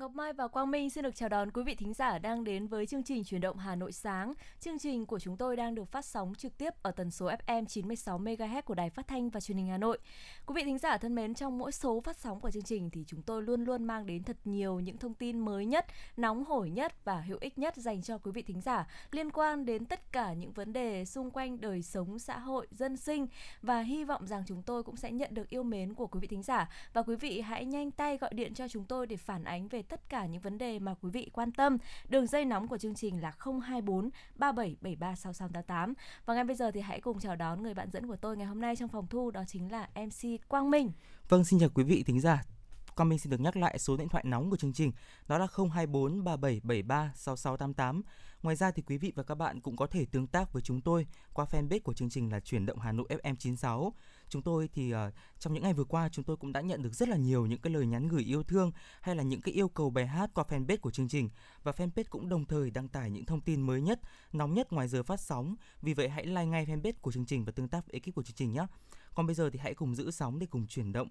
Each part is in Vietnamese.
Ngọc Mai và Quang Minh xin được chào đón quý vị thính giả đang đến với chương trình Chuyển động Hà Nội sáng. Chương trình của chúng tôi đang được phát sóng trực tiếp ở tần số FM 96 MHz của Đài Phát thanh và Truyền hình Hà Nội. Quý vị thính giả thân mến, trong mỗi số phát sóng của chương trình thì chúng tôi luôn luôn mang đến thật nhiều những thông tin mới nhất, nóng hổi nhất và hữu ích nhất dành cho quý vị thính giả liên quan đến tất cả những vấn đề xung quanh đời sống xã hội, dân sinh và hy vọng rằng chúng tôi cũng sẽ nhận được yêu mến của quý vị thính giả và quý vị hãy nhanh tay gọi điện cho chúng tôi để phản ánh về tất cả những vấn đề mà quý vị quan tâm. Đường dây nóng của chương trình là 024 3773 6688. Và ngay bây giờ thì hãy cùng chào đón người bạn dẫn của tôi ngày hôm nay trong phòng thu đó chính là MC Quang Minh. Vâng, xin chào quý vị thính giả. Quang Minh xin được nhắc lại số điện thoại nóng của chương trình đó là 024 3773 6688. Ngoài ra thì quý vị và các bạn cũng có thể tương tác với chúng tôi qua fanpage của chương trình là chuyển động Hà Nội FM 96 chúng tôi thì uh, trong những ngày vừa qua chúng tôi cũng đã nhận được rất là nhiều những cái lời nhắn gửi yêu thương hay là những cái yêu cầu bài hát qua fanpage của chương trình và fanpage cũng đồng thời đăng tải những thông tin mới nhất, nóng nhất ngoài giờ phát sóng. Vì vậy hãy like ngay fanpage của chương trình và tương tác với ekip của chương trình nhé. Còn bây giờ thì hãy cùng giữ sóng để cùng chuyển động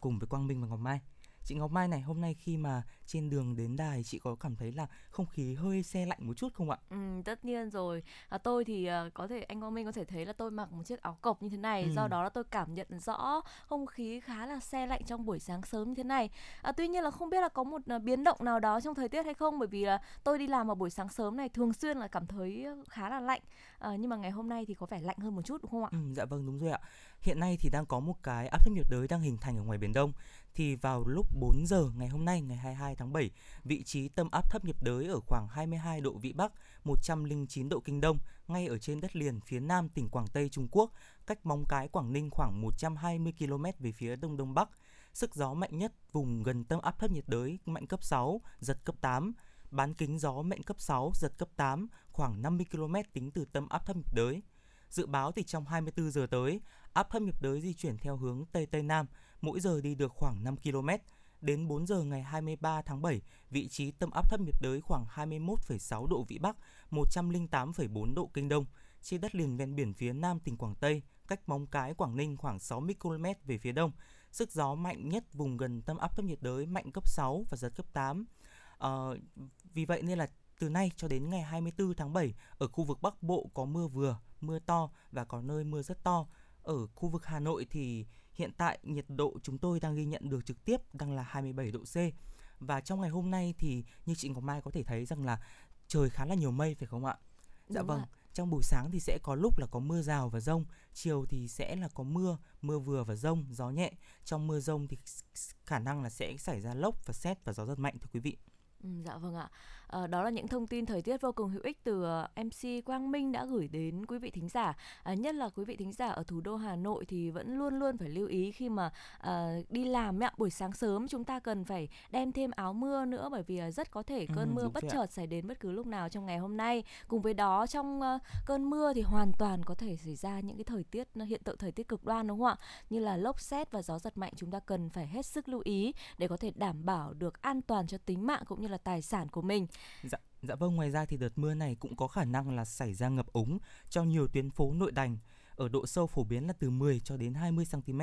cùng với Quang Minh và Ngọc Mai. Chị Ngọc Mai này hôm nay khi mà trên đường đến đài chị có cảm thấy là không khí hơi xe lạnh một chút không ạ? Ừ, tất nhiên rồi. À, tôi thì uh, có thể anh Quang Minh có thể thấy là tôi mặc một chiếc áo cộc như thế này, ừ. do đó là tôi cảm nhận rõ không khí khá là xe lạnh trong buổi sáng sớm như thế này. À, tuy nhiên là không biết là có một uh, biến động nào đó trong thời tiết hay không, bởi vì là tôi đi làm vào buổi sáng sớm này thường xuyên là cảm thấy khá là lạnh. À, nhưng mà ngày hôm nay thì có vẻ lạnh hơn một chút đúng không ạ? Ừ, dạ vâng đúng rồi ạ. Hiện nay thì đang có một cái áp thấp nhiệt đới đang hình thành ở ngoài biển Đông thì vào lúc 4 giờ ngày hôm nay ngày 22 tháng 7, vị trí tâm áp thấp nhiệt đới ở khoảng 22 độ vĩ Bắc, 109 độ kinh Đông, ngay ở trên đất liền phía nam tỉnh Quảng Tây Trung Quốc, cách Móng Cái Quảng Ninh khoảng 120 km về phía đông đông bắc. Sức gió mạnh nhất vùng gần tâm áp thấp nhiệt đới mạnh cấp 6, giật cấp 8. Bán kính gió mạnh cấp 6, giật cấp 8, khoảng 50 km tính từ tâm áp thấp nhiệt đới. Dự báo thì trong 24 giờ tới, áp thấp nhiệt đới di chuyển theo hướng Tây Tây Nam, mỗi giờ đi được khoảng 5 km. Đến 4 giờ ngày 23 tháng 7, vị trí tâm áp thấp nhiệt đới khoảng 21,6 độ vĩ Bắc, 108,4 độ kinh Đông, trên đất liền ven biển phía Nam tỉnh Quảng Tây, cách Móng Cái, Quảng Ninh khoảng 60 km về phía đông. Sức gió mạnh nhất vùng gần tâm áp thấp nhiệt đới mạnh cấp 6 và giật cấp 8. À, ờ, vì vậy nên là từ nay cho đến ngày 24 tháng 7, ở khu vực Bắc Bộ có mưa vừa, mưa to và có nơi mưa rất to. Ở khu vực Hà Nội thì hiện tại nhiệt độ chúng tôi đang ghi nhận được trực tiếp đang là 27 độ C. Và trong ngày hôm nay thì như chị Ngọc Mai có thể thấy rằng là trời khá là nhiều mây phải không ạ? Dạ Đúng vâng. ạ. Trong buổi sáng thì sẽ có lúc là có mưa rào và rông, chiều thì sẽ là có mưa, mưa vừa và rông, gió nhẹ. Trong mưa rông thì khả năng là sẽ xảy ra lốc và xét và gió rất mạnh thưa quý vị. Ừ, dạ vâng ạ. À, đó là những thông tin thời tiết vô cùng hữu ích từ uh, MC Quang Minh đã gửi đến quý vị thính giả. À, nhất là quý vị thính giả ở thủ đô Hà Nội thì vẫn luôn luôn phải lưu ý khi mà uh, đi làm ạ, buổi sáng sớm chúng ta cần phải đem thêm áo mưa nữa bởi vì rất có thể cơn Ừ, mưa bất chợt xảy đến bất cứ lúc nào trong ngày hôm nay. Cùng với đó trong uh, cơn mưa thì hoàn toàn có thể xảy ra những cái thời tiết hiện tượng thời tiết cực đoan đúng không ạ? Như là lốc xét và gió giật mạnh chúng ta cần phải hết sức lưu ý để có thể đảm bảo được an toàn cho tính mạng cũng như là tài sản của mình. Dạ, dạ vâng, ngoài ra thì đợt mưa này cũng có khả năng là xảy ra ngập úng cho nhiều tuyến phố nội đành ở độ sâu phổ biến là từ 10 cho đến 20 cm.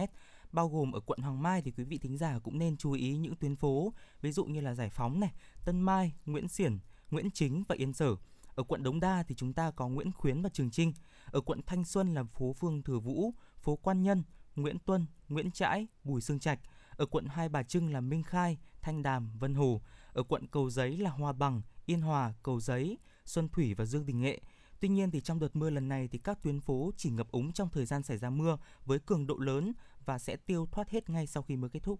Bao gồm ở quận Hoàng Mai thì quý vị thính giả cũng nên chú ý những tuyến phố ví dụ như là Giải Phóng này, Tân Mai, Nguyễn Xiển, Nguyễn Chính và Yên Sở. Ở quận Đống Đa thì chúng ta có Nguyễn Khuyến và Trường Trinh. Ở quận Thanh Xuân là phố Phương Thừa Vũ, phố Quan Nhân, Nguyễn Tuân, Nguyễn Trãi, Bùi Sương Trạch. Ở quận Hai Bà Trưng là Minh Khai, Thanh Đàm, Vân Hồ. Ở quận Cầu Giấy là Hoa Bằng, Yên Hòa, Cầu Giấy, Xuân Thủy và Dương Đình Nghệ. Tuy nhiên thì trong đợt mưa lần này thì các tuyến phố chỉ ngập úng trong thời gian xảy ra mưa với cường độ lớn và sẽ tiêu thoát hết ngay sau khi mưa kết thúc.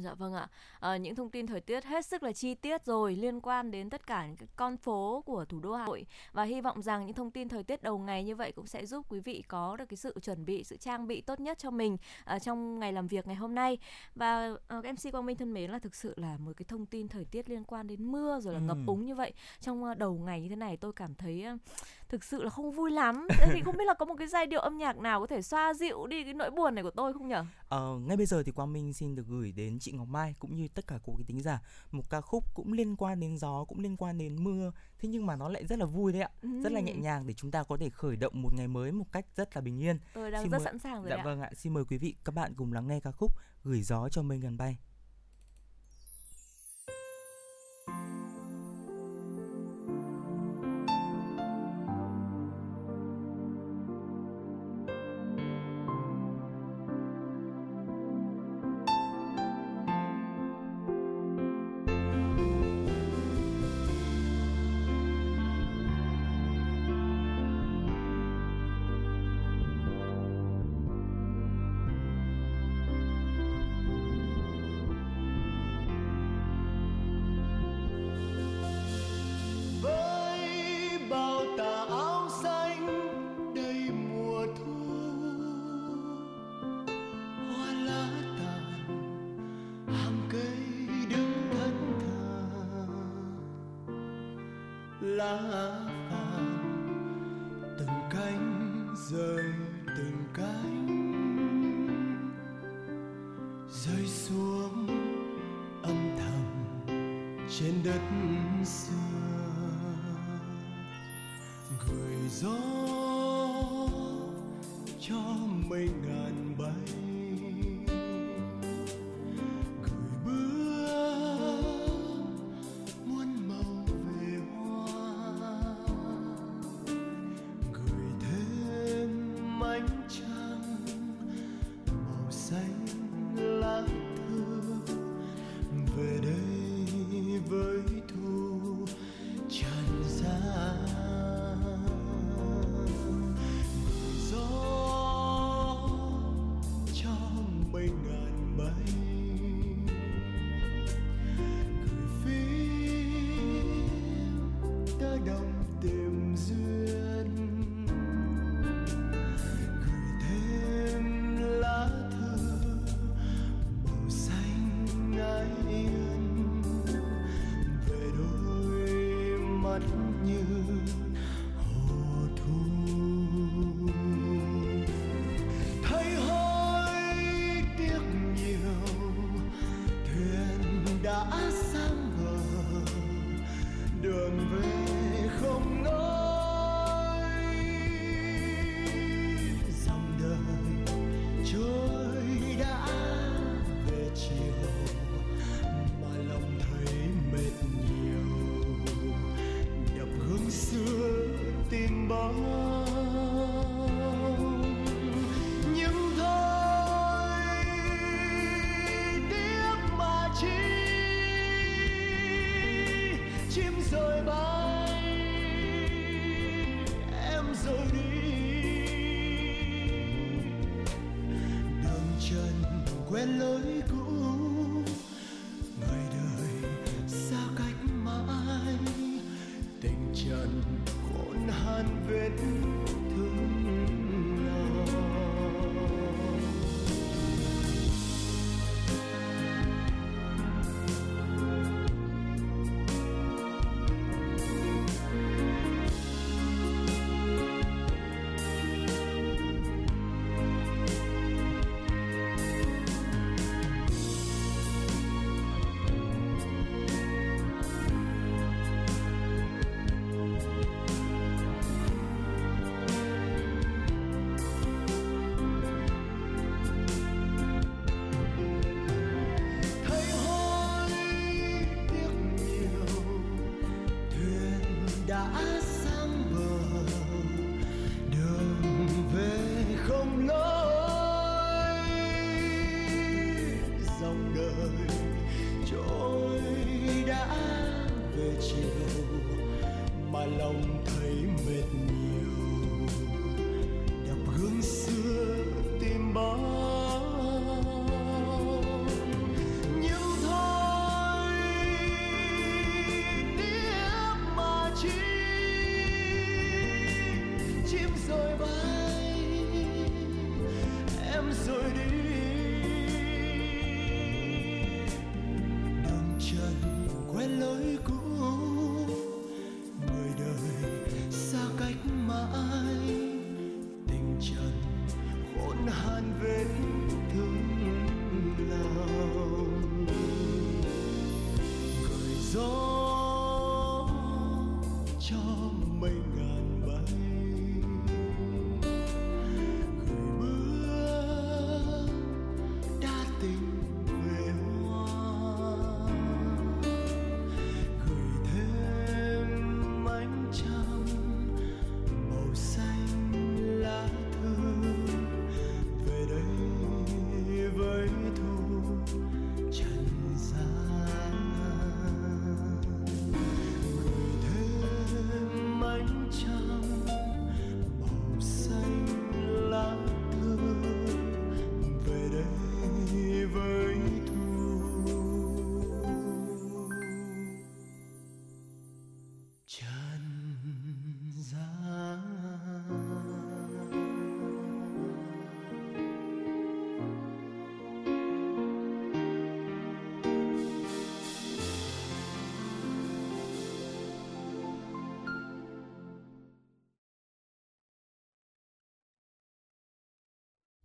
Dạ vâng ạ. À, những thông tin thời tiết hết sức là chi tiết rồi liên quan đến tất cả những con phố của thủ đô Hà Nội và hy vọng rằng những thông tin thời tiết đầu ngày như vậy cũng sẽ giúp quý vị có được cái sự chuẩn bị, sự trang bị tốt nhất cho mình à, trong ngày làm việc ngày hôm nay. Và à, MC Quang Minh thân mến là thực sự là một cái thông tin thời tiết liên quan đến mưa rồi là ngập Ừm. úng như vậy trong đầu ngày như thế này tôi cảm thấy thực sự là không vui lắm. Thế thì không biết là có một cái giai điệu âm nhạc nào có thể xoa dịu đi cái nỗi buồn này của tôi không nhở? Ờ, ngay bây giờ thì Quang Minh xin được gửi đến đến chị Ngọc Mai cũng như tất cả quý tính giả một ca khúc cũng liên quan đến gió cũng liên quan đến mưa thế nhưng mà nó lại rất là vui đấy ạ ừ. rất là nhẹ nhàng để chúng ta có thể khởi động một ngày mới một cách rất là bình yên tôi đang xin rất mời... sẵn sàng rồi dạ ạ. vâng ạ xin mời quý vị các bạn cùng lắng nghe ca khúc gửi gió cho mây gần bay uh-huh.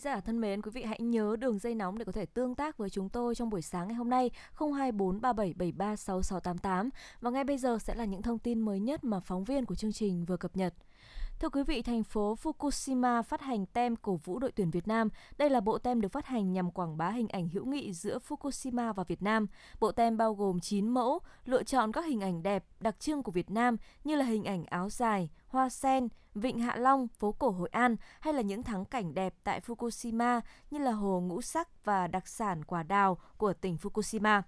Thính giả thân mến, quý vị hãy nhớ đường dây nóng để có thể tương tác với chúng tôi trong buổi sáng ngày hôm nay 024 3773 6688 và ngay bây giờ sẽ là những thông tin mới nhất mà phóng viên của chương trình vừa cập nhật. Thưa quý vị, thành phố Fukushima phát hành tem cổ vũ đội tuyển Việt Nam. Đây là bộ tem được phát hành nhằm quảng bá hình ảnh hữu nghị giữa Fukushima và Việt Nam. Bộ tem bao gồm 9 mẫu, lựa chọn các hình ảnh đẹp, đặc trưng của Việt Nam như là hình ảnh áo dài, hoa sen, Vịnh Hạ Long, phố cổ Hội An hay là những thắng cảnh đẹp tại Fukushima như là hồ ngũ sắc và đặc sản quả đào của tỉnh Fukushima.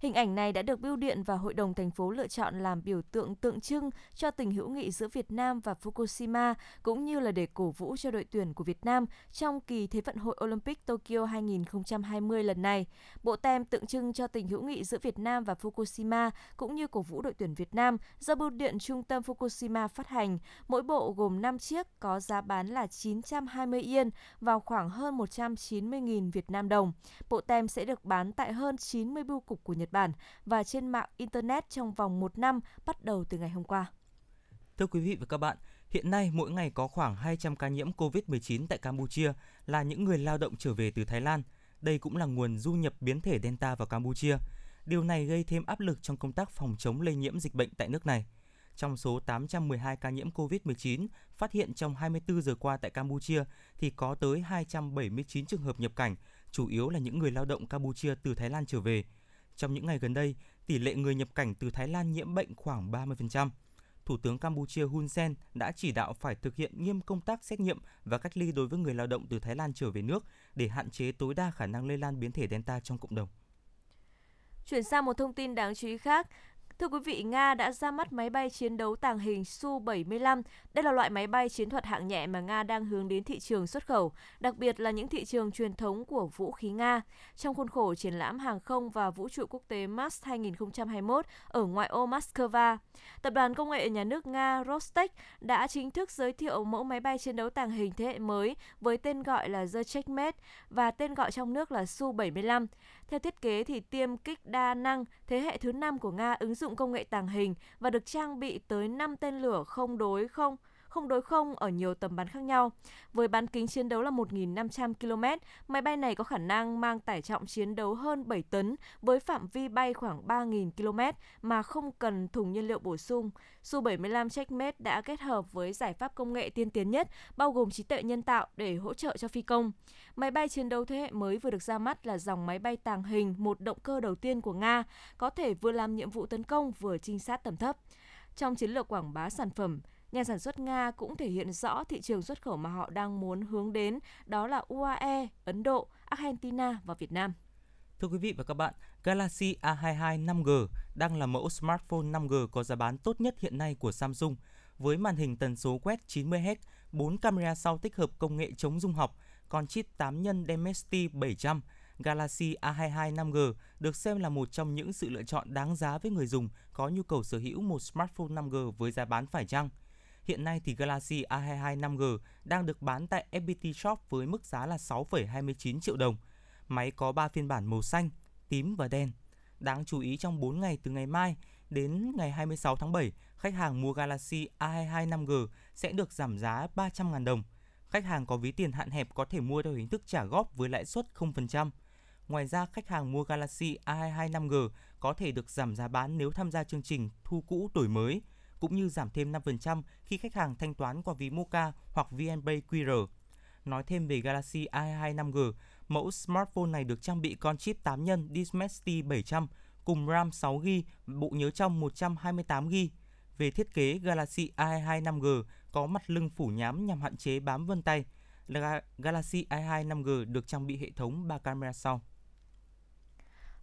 Hình ảnh này đã được Bưu điện và Hội đồng thành phố lựa chọn làm biểu tượng tượng trưng cho tình hữu nghị giữa Việt Nam và Fukushima, cũng như là để cổ vũ cho đội tuyển của Việt Nam trong kỳ Thế vận hội Olympic Tokyo 2020 lần này. Bộ tem tượng trưng cho tình hữu nghị giữa Việt Nam và Fukushima, cũng như cổ vũ đội tuyển Việt Nam do Bưu điện Trung tâm Fukushima phát hành. Mỗi bộ gồm 5 chiếc có giá bán là 920 yên vào khoảng hơn 190.000 Việt Nam đồng. Bộ tem sẽ được bán tại hơn 90 bưu cục của Nhật Bản và trên mạng Internet trong vòng một năm bắt đầu từ ngày hôm qua. Thưa quý vị và các bạn, hiện nay mỗi ngày có khoảng 200 ca nhiễm COVID-19 tại Campuchia là những người lao động trở về từ Thái Lan. Đây cũng là nguồn du nhập biến thể Delta vào Campuchia. Điều này gây thêm áp lực trong công tác phòng chống lây nhiễm dịch bệnh tại nước này. Trong số 812 ca nhiễm COVID-19 phát hiện trong 24 giờ qua tại Campuchia thì có tới 279 trường hợp nhập cảnh, chủ yếu là những người lao động Campuchia từ Thái Lan trở về. Trong những ngày gần đây, tỷ lệ người nhập cảnh từ Thái Lan nhiễm bệnh khoảng 30%. Thủ tướng Campuchia Hun Sen đã chỉ đạo phải thực hiện nghiêm công tác xét nghiệm và cách ly đối với người lao động từ Thái Lan trở về nước để hạn chế tối đa khả năng lây lan biến thể Delta trong cộng đồng. Chuyển sang một thông tin đáng chú ý khác, Thưa quý vị, Nga đã ra mắt máy bay chiến đấu tàng hình Su-75. Đây là loại máy bay chiến thuật hạng nhẹ mà Nga đang hướng đến thị trường xuất khẩu, đặc biệt là những thị trường truyền thống của vũ khí Nga. Trong khuôn khổ triển lãm hàng không và vũ trụ quốc tế mas 2021 ở ngoại ô Moscow, Tập đoàn Công nghệ nhà nước Nga Rostec đã chính thức giới thiệu mẫu máy bay chiến đấu tàng hình thế hệ mới với tên gọi là The Checkmate và tên gọi trong nước là Su-75. Theo thiết kế thì tiêm kích đa năng thế hệ thứ 5 của Nga ứng dụng công nghệ tàng hình và được trang bị tới 5 tên lửa không đối không không đối không ở nhiều tầm bắn khác nhau. Với bán kính chiến đấu là 1.500 km, máy bay này có khả năng mang tải trọng chiến đấu hơn 7 tấn với phạm vi bay khoảng 3.000 km mà không cần thùng nhiên liệu bổ sung. Su-75 Checkmate đã kết hợp với giải pháp công nghệ tiên tiến nhất, bao gồm trí tuệ nhân tạo để hỗ trợ cho phi công. Máy bay chiến đấu thế hệ mới vừa được ra mắt là dòng máy bay tàng hình một động cơ đầu tiên của Nga, có thể vừa làm nhiệm vụ tấn công vừa trinh sát tầm thấp. Trong chiến lược quảng bá sản phẩm, Nhà sản xuất Nga cũng thể hiện rõ thị trường xuất khẩu mà họ đang muốn hướng đến, đó là UAE, Ấn Độ, Argentina và Việt Nam. Thưa quý vị và các bạn, Galaxy A22 5G đang là mẫu smartphone 5G có giá bán tốt nhất hiện nay của Samsung. Với màn hình tần số quét 90Hz, 4 camera sau tích hợp công nghệ chống rung học, còn chip 8 nhân Dimensity 700, Galaxy A22 5G được xem là một trong những sự lựa chọn đáng giá với người dùng có nhu cầu sở hữu một smartphone 5G với giá bán phải chăng. Hiện nay thì Galaxy A22 5G đang được bán tại FPT Shop với mức giá là 6,29 triệu đồng. Máy có 3 phiên bản màu xanh, tím và đen. Đáng chú ý trong 4 ngày từ ngày mai đến ngày 26 tháng 7, khách hàng mua Galaxy A22 5G sẽ được giảm giá 300.000 đồng. Khách hàng có ví tiền hạn hẹp có thể mua theo hình thức trả góp với lãi suất 0%. Ngoài ra, khách hàng mua Galaxy A22 5G có thể được giảm giá bán nếu tham gia chương trình thu cũ đổi mới, cũng như giảm thêm 5% khi khách hàng thanh toán qua ví Moca hoặc VNPay QR. Nói thêm về Galaxy A2 5G, mẫu smartphone này được trang bị con chip 8 nhân Dimensity 700 cùng RAM 6GB, bộ nhớ trong 128GB. Về thiết kế, Galaxy A22 5G có mặt lưng phủ nhám nhằm hạn chế bám vân tay. Galaxy A2 5G được trang bị hệ thống 3 camera sau.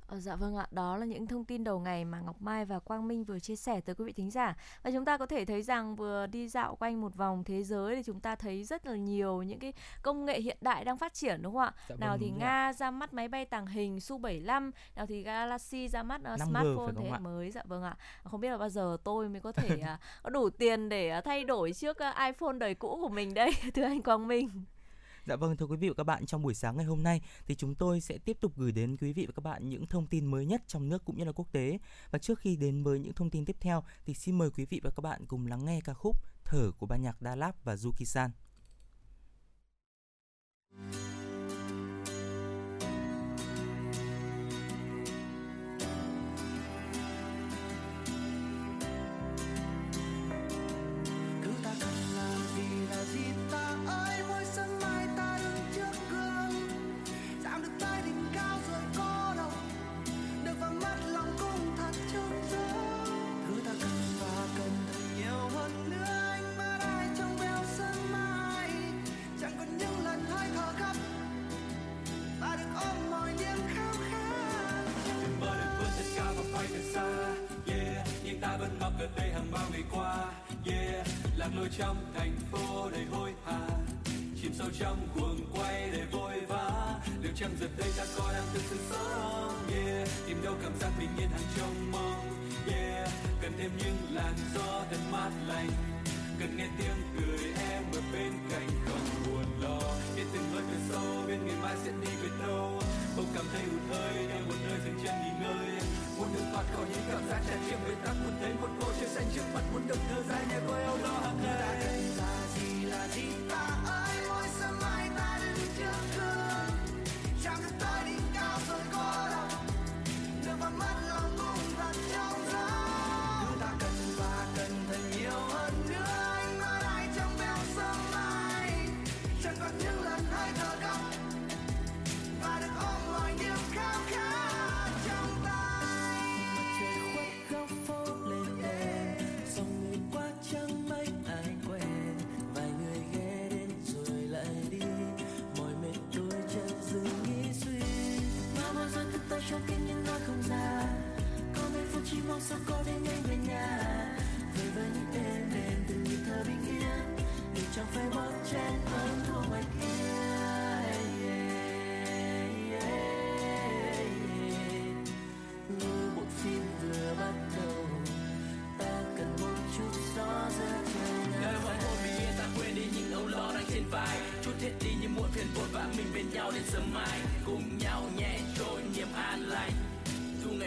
Ờ, dạ vâng ạ, đó là những thông tin đầu ngày mà Ngọc Mai và Quang Minh vừa chia sẻ tới quý vị thính giả. Và chúng ta có thể thấy rằng vừa đi dạo quanh một vòng thế giới thì chúng ta thấy rất là nhiều những cái công nghệ hiện đại đang phát triển đúng không ạ? Dạ, nào vâng, thì Nga ra mắt máy bay tàng hình Su-75, nào thì Galaxy ra mắt uh, smartphone thế hệ mới. Dạ vâng ạ. Không biết là bao giờ tôi mới có thể uh, có đủ tiền để uh, thay đổi trước uh, iPhone đời cũ của mình đây, thưa anh Quang Minh. Dạ vâng thưa quý vị và các bạn, trong buổi sáng ngày hôm nay thì chúng tôi sẽ tiếp tục gửi đến quý vị và các bạn những thông tin mới nhất trong nước cũng như là quốc tế. Và trước khi đến với những thông tin tiếp theo thì xin mời quý vị và các bạn cùng lắng nghe ca khúc Thở của ban nhạc Đa Lap và Yuki lạc lối trong thành phố đầy hối hả. Chìm sâu trong cuồng quay đầy vội vã. Liệu chăng giật đây ta có đang thực sự sống? Yeah. Tìm đâu cảm giác bình yên hàng trong mong. Yeah. Cần thêm những làn gió thật mát lành. Cần nghe tiếng sao có đến nhanh về nhà. Về với những đêm đêm từng như thơ bình yên. Để chẳng phải mất chen hơn thua ngoài kia. Như bộ phim vừa bắt đầu, ta cần một chút gió giữa trời nơi hoàng hôn bình yên ta quên đi những âu lo đang trên vai. Chút hết đi những muộn phiền vội vã mình bên nhau đến sớm mai.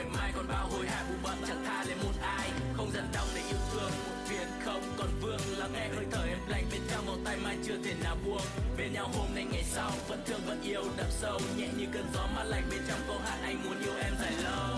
Ngày mai còn bao hồi hả, bù bận chẳng tha lên một ai. Không dần đau để yêu thương, một việc không còn vương. Lắng nghe hơi thở em lạnh bên trong vòng tay mai chưa thể nào buông. Bên nhau hôm nay ngày sau, vẫn thương vẫn yêu đậm sâu nhẹ như cơn gió mát lạnh bên trong. Câu hạn anh muốn yêu em dài lâu.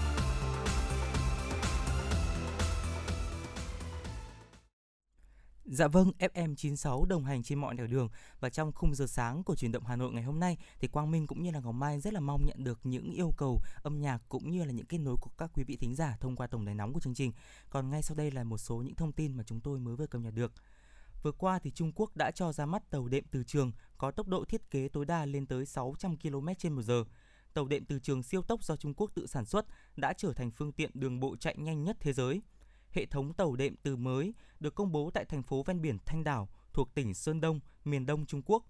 Dạ vâng, FM96 đồng hành trên mọi nẻo đường và trong khung giờ sáng của truyền động Hà Nội ngày hôm nay thì Quang Minh cũng như là Ngọc Mai rất là mong nhận được những yêu cầu âm nhạc cũng như là những kết nối của các quý vị thính giả thông qua tổng đài nóng của chương trình. Còn ngay sau đây là một số những thông tin mà chúng tôi mới vừa cập nhật được. Vừa qua thì Trung Quốc đã cho ra mắt tàu đệm từ trường có tốc độ thiết kế tối đa lên tới 600 km/h. Tàu đệm từ trường siêu tốc do Trung Quốc tự sản xuất đã trở thành phương tiện đường bộ chạy nhanh nhất thế giới hệ thống tàu đệm từ mới được công bố tại thành phố ven biển Thanh Đảo thuộc tỉnh Sơn Đông, miền Đông Trung Quốc.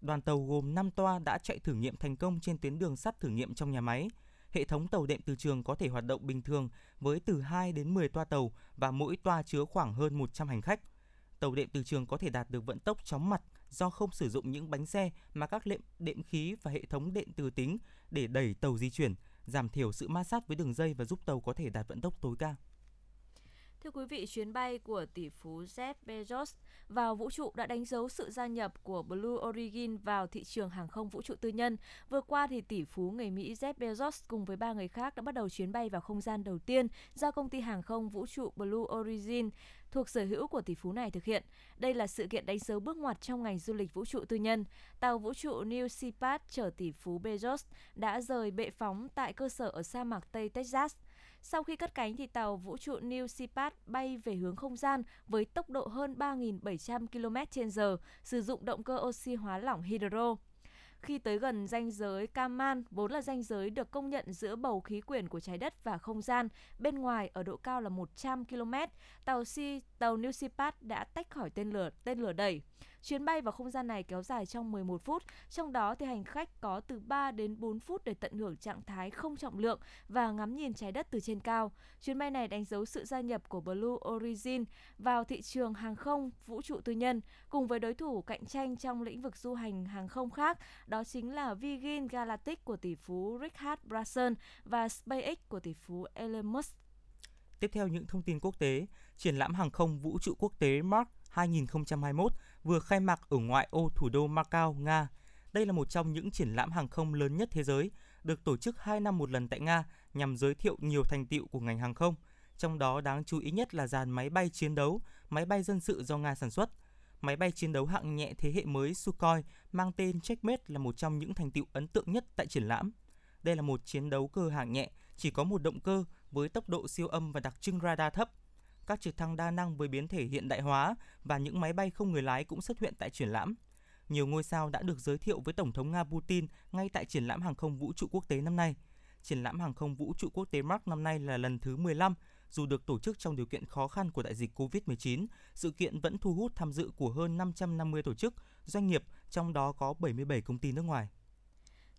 Đoàn tàu gồm 5 toa đã chạy thử nghiệm thành công trên tuyến đường sắt thử nghiệm trong nhà máy. Hệ thống tàu đệm từ trường có thể hoạt động bình thường với từ 2 đến 10 toa tàu và mỗi toa chứa khoảng hơn 100 hành khách. Tàu đệm từ trường có thể đạt được vận tốc chóng mặt do không sử dụng những bánh xe mà các lệm đệm khí và hệ thống đệm từ tính để đẩy tàu di chuyển, giảm thiểu sự ma sát với đường dây và giúp tàu có thể đạt vận tốc tối cao. Thưa quý vị, chuyến bay của tỷ phú Jeff Bezos vào vũ trụ đã đánh dấu sự gia nhập của Blue Origin vào thị trường hàng không vũ trụ tư nhân. Vừa qua thì tỷ phú người Mỹ Jeff Bezos cùng với ba người khác đã bắt đầu chuyến bay vào không gian đầu tiên do công ty hàng không vũ trụ Blue Origin thuộc sở hữu của tỷ phú này thực hiện. Đây là sự kiện đánh dấu bước ngoặt trong ngành du lịch vũ trụ tư nhân. Tàu vũ trụ New Shepard chở tỷ phú Bezos đã rời bệ phóng tại cơ sở ở sa mạc Tây Texas – sau khi cất cánh thì tàu vũ trụ New Shepard bay về hướng không gian với tốc độ hơn 3.700 km/h, sử dụng động cơ oxy hóa lỏng hydro. Khi tới gần ranh giới Kaman, vốn là ranh giới được công nhận giữa bầu khí quyển của trái đất và không gian, bên ngoài ở độ cao là 100 km, tàu si tàu New Shepard đã tách khỏi tên lửa tên lửa đẩy. Chuyến bay vào không gian này kéo dài trong 11 phút, trong đó thì hành khách có từ 3 đến 4 phút để tận hưởng trạng thái không trọng lượng và ngắm nhìn trái đất từ trên cao. Chuyến bay này đánh dấu sự gia nhập của Blue Origin vào thị trường hàng không vũ trụ tư nhân cùng với đối thủ cạnh tranh trong lĩnh vực du hành hàng không khác, đó chính là Virgin Galactic của tỷ phú Richard Branson và SpaceX của tỷ phú Elon Musk. Tiếp theo những thông tin quốc tế, triển lãm hàng không vũ trụ quốc tế Mars 2021 vừa khai mạc ở ngoại ô thủ đô Macau, Nga. Đây là một trong những triển lãm hàng không lớn nhất thế giới, được tổ chức 2 năm một lần tại Nga nhằm giới thiệu nhiều thành tiệu của ngành hàng không. Trong đó đáng chú ý nhất là dàn máy bay chiến đấu, máy bay dân sự do Nga sản xuất. Máy bay chiến đấu hạng nhẹ thế hệ mới Sukhoi mang tên Checkmate là một trong những thành tiệu ấn tượng nhất tại triển lãm. Đây là một chiến đấu cơ hạng nhẹ, chỉ có một động cơ với tốc độ siêu âm và đặc trưng radar thấp các trực thăng đa năng với biến thể hiện đại hóa và những máy bay không người lái cũng xuất hiện tại triển lãm. Nhiều ngôi sao đã được giới thiệu với Tổng thống Nga Putin ngay tại triển lãm hàng không vũ trụ quốc tế năm nay. Triển lãm hàng không vũ trụ quốc tế Mark năm nay là lần thứ 15, dù được tổ chức trong điều kiện khó khăn của đại dịch COVID-19, sự kiện vẫn thu hút tham dự của hơn 550 tổ chức, doanh nghiệp, trong đó có 77 công ty nước ngoài.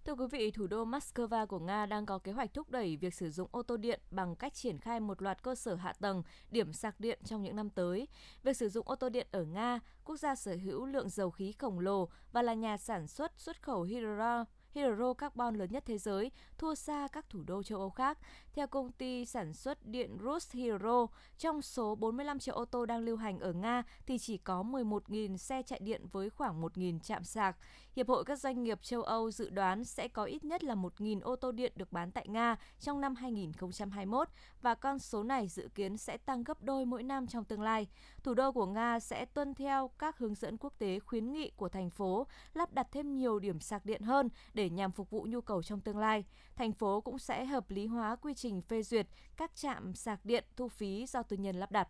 Thưa quý vị, thủ đô Moscow của Nga đang có kế hoạch thúc đẩy việc sử dụng ô tô điện bằng cách triển khai một loạt cơ sở hạ tầng, điểm sạc điện trong những năm tới. Việc sử dụng ô tô điện ở Nga, quốc gia sở hữu lượng dầu khí khổng lồ và là nhà sản xuất xuất khẩu hydro hydro carbon lớn nhất thế giới, thua xa các thủ đô châu Âu khác. Theo công ty sản xuất điện Rus Hydro, trong số 45 triệu ô tô đang lưu hành ở Nga thì chỉ có 11.000 xe chạy điện với khoảng 1.000 trạm sạc. Hiệp hội các doanh nghiệp châu Âu dự đoán sẽ có ít nhất là 1.000 ô tô điện được bán tại Nga trong năm 2021 và con số này dự kiến sẽ tăng gấp đôi mỗi năm trong tương lai. Thủ đô của Nga sẽ tuân theo các hướng dẫn quốc tế khuyến nghị của thành phố, lắp đặt thêm nhiều điểm sạc điện hơn để nhằm phục vụ nhu cầu trong tương lai. Thành phố cũng sẽ hợp lý hóa quy trình phê duyệt các trạm sạc điện thu phí do tư nhân lắp đặt.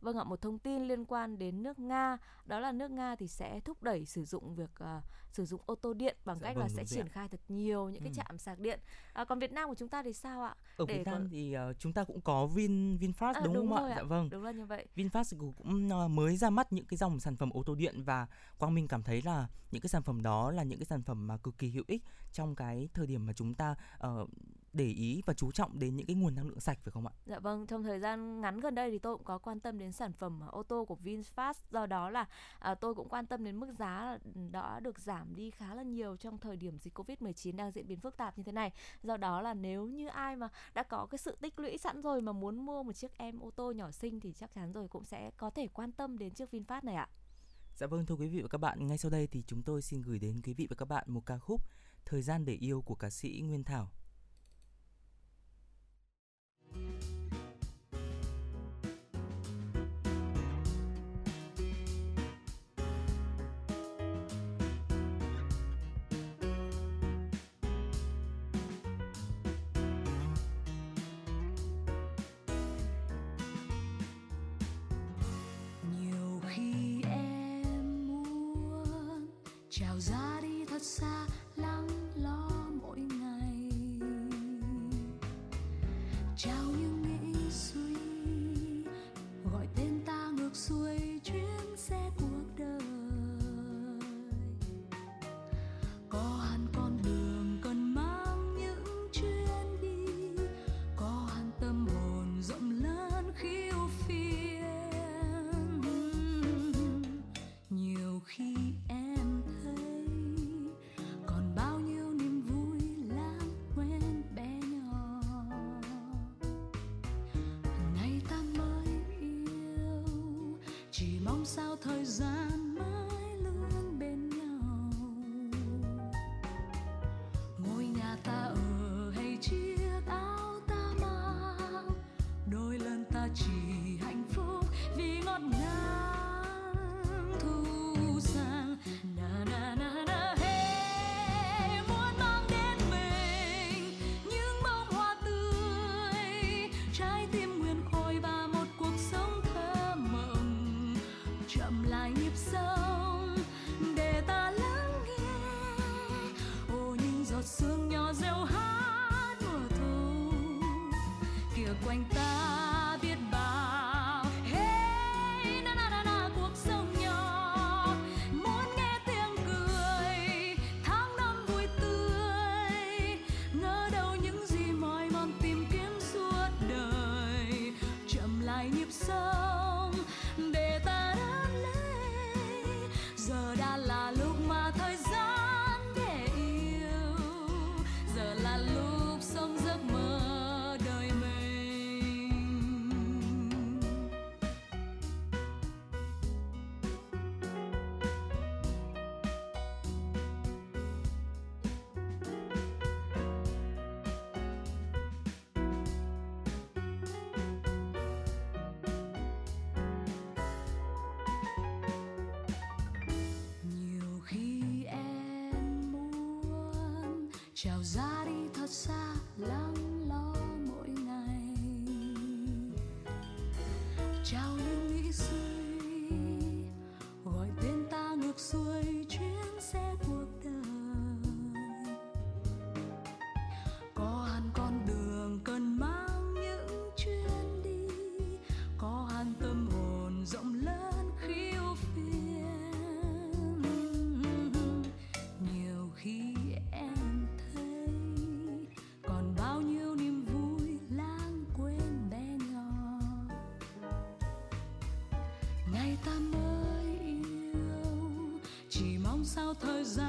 Vâng ạ, một thông tin liên quan đến nước Nga, đó là nước Nga thì sẽ thúc đẩy sử dụng việc uh, sử dụng ô tô điện bằng dạ cách vâng, là sẽ triển khai thật nhiều những ừ. cái trạm sạc điện. À, còn Việt Nam của chúng ta thì sao ạ? Ở Để Việt Nam có... thì uh, chúng ta cũng có Vin Vinfast à, đúng, đúng không ạ? Dạ vâng. Đúng là như vậy. Vinfast cũng uh, mới ra mắt những cái dòng sản phẩm ô tô điện và Quang Minh cảm thấy là những cái sản phẩm đó là những cái sản phẩm mà cực kỳ hữu ích trong cái thời điểm mà chúng ta uh, để ý và chú trọng đến những cái nguồn năng lượng sạch phải không ạ? Dạ vâng, trong thời gian ngắn gần đây thì tôi cũng có quan tâm đến sản phẩm ô tô của VinFast do đó là à, tôi cũng quan tâm đến mức giá đã được giảm đi khá là nhiều trong thời điểm dịch Covid-19 đang diễn biến phức tạp như thế này. Do đó là nếu như ai mà đã có cái sự tích lũy sẵn rồi mà muốn mua một chiếc em ô tô nhỏ xinh thì chắc chắn rồi cũng sẽ có thể quan tâm đến chiếc VinFast này ạ. Dạ vâng thưa quý vị và các bạn, ngay sau đây thì chúng tôi xin gửi đến quý vị và các bạn một ca khúc Thời gian để yêu của ca sĩ Nguyên Thảo. thời gian trào ra đi thật xa lắng lo mỗi ngày. Trao những nghĩ suy ta mới yêu. Chỉ mong sao thời gian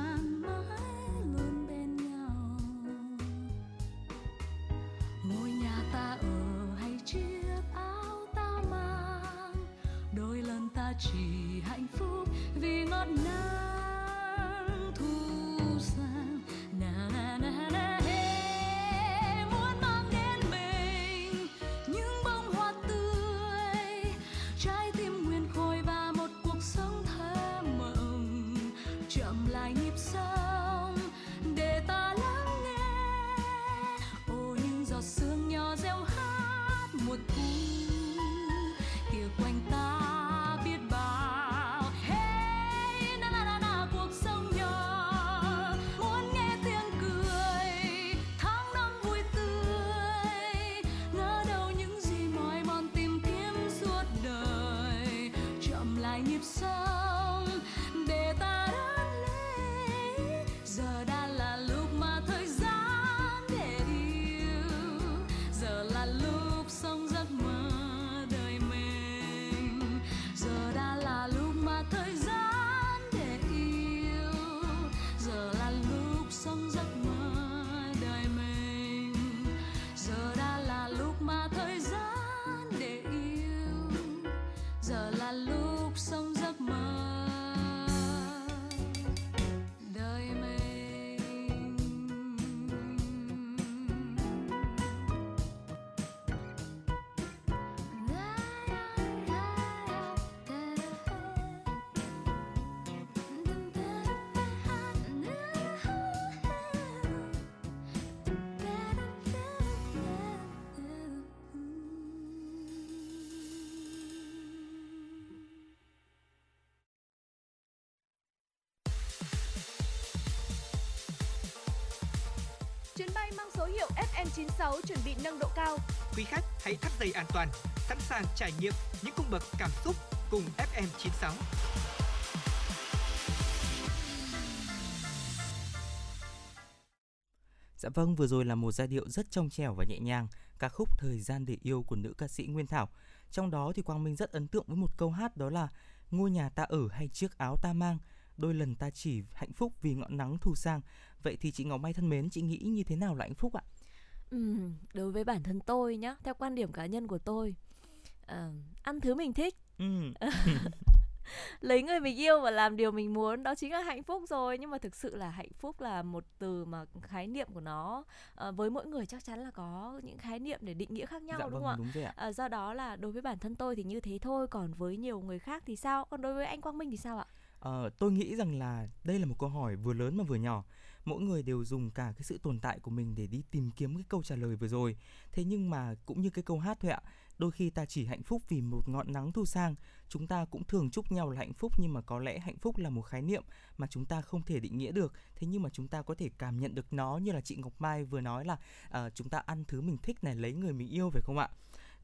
FM96 chuẩn bị nâng độ cao. Quý khách hãy thắt dây an toàn, sẵn sàng trải nghiệm những cung bậc cảm xúc cùng FM96. Dạ vâng, vừa rồi là một giai điệu rất trong trẻo và nhẹ nhàng, ca khúc Thời gian để yêu của nữ ca sĩ Nguyên Thảo. Trong đó thì Quang Minh rất ấn tượng với một câu hát đó là Ngôi nhà ta ở hay chiếc áo ta mang, đôi lần ta chỉ hạnh phúc vì ngọn nắng thu sang. Vậy thì chị Ngọc Mai thân mến, chị nghĩ như thế nào là hạnh phúc ạ? Đối với bản thân tôi nhá, theo quan điểm cá nhân của tôi, uh, ăn thứ mình thích. Ừ. lấy người mình yêu và làm điều mình muốn đó chính là hạnh phúc rồi nhưng mà thực sự là hạnh phúc là một từ mà khái niệm của nó uh, với mỗi người chắc chắn là có những khái niệm để định nghĩa khác nhau dạ, đúng vâng, không đúng ạ? Uh, do đó là đối với bản thân tôi thì như thế thôi còn với nhiều người khác thì sao còn đối với anh Quang Minh thì sao ạ? Uh, tôi nghĩ rằng là đây là một câu hỏi vừa lớn mà vừa nhỏ. Mỗi người đều dùng cả cái sự tồn tại của mình để đi tìm kiếm cái câu trả lời vừa rồi. Thế nhưng mà cũng như cái câu hát thôi ạ đôi khi ta chỉ hạnh phúc vì một ngọn nắng thu sang. Chúng ta cũng thường chúc nhau là hạnh phúc nhưng mà có lẽ hạnh phúc là một khái niệm mà chúng ta không thể định nghĩa được. Thế nhưng mà chúng ta có thể cảm nhận được nó như là chị ngọc mai vừa nói là uh, chúng ta ăn thứ mình thích này lấy người mình yêu phải không ạ?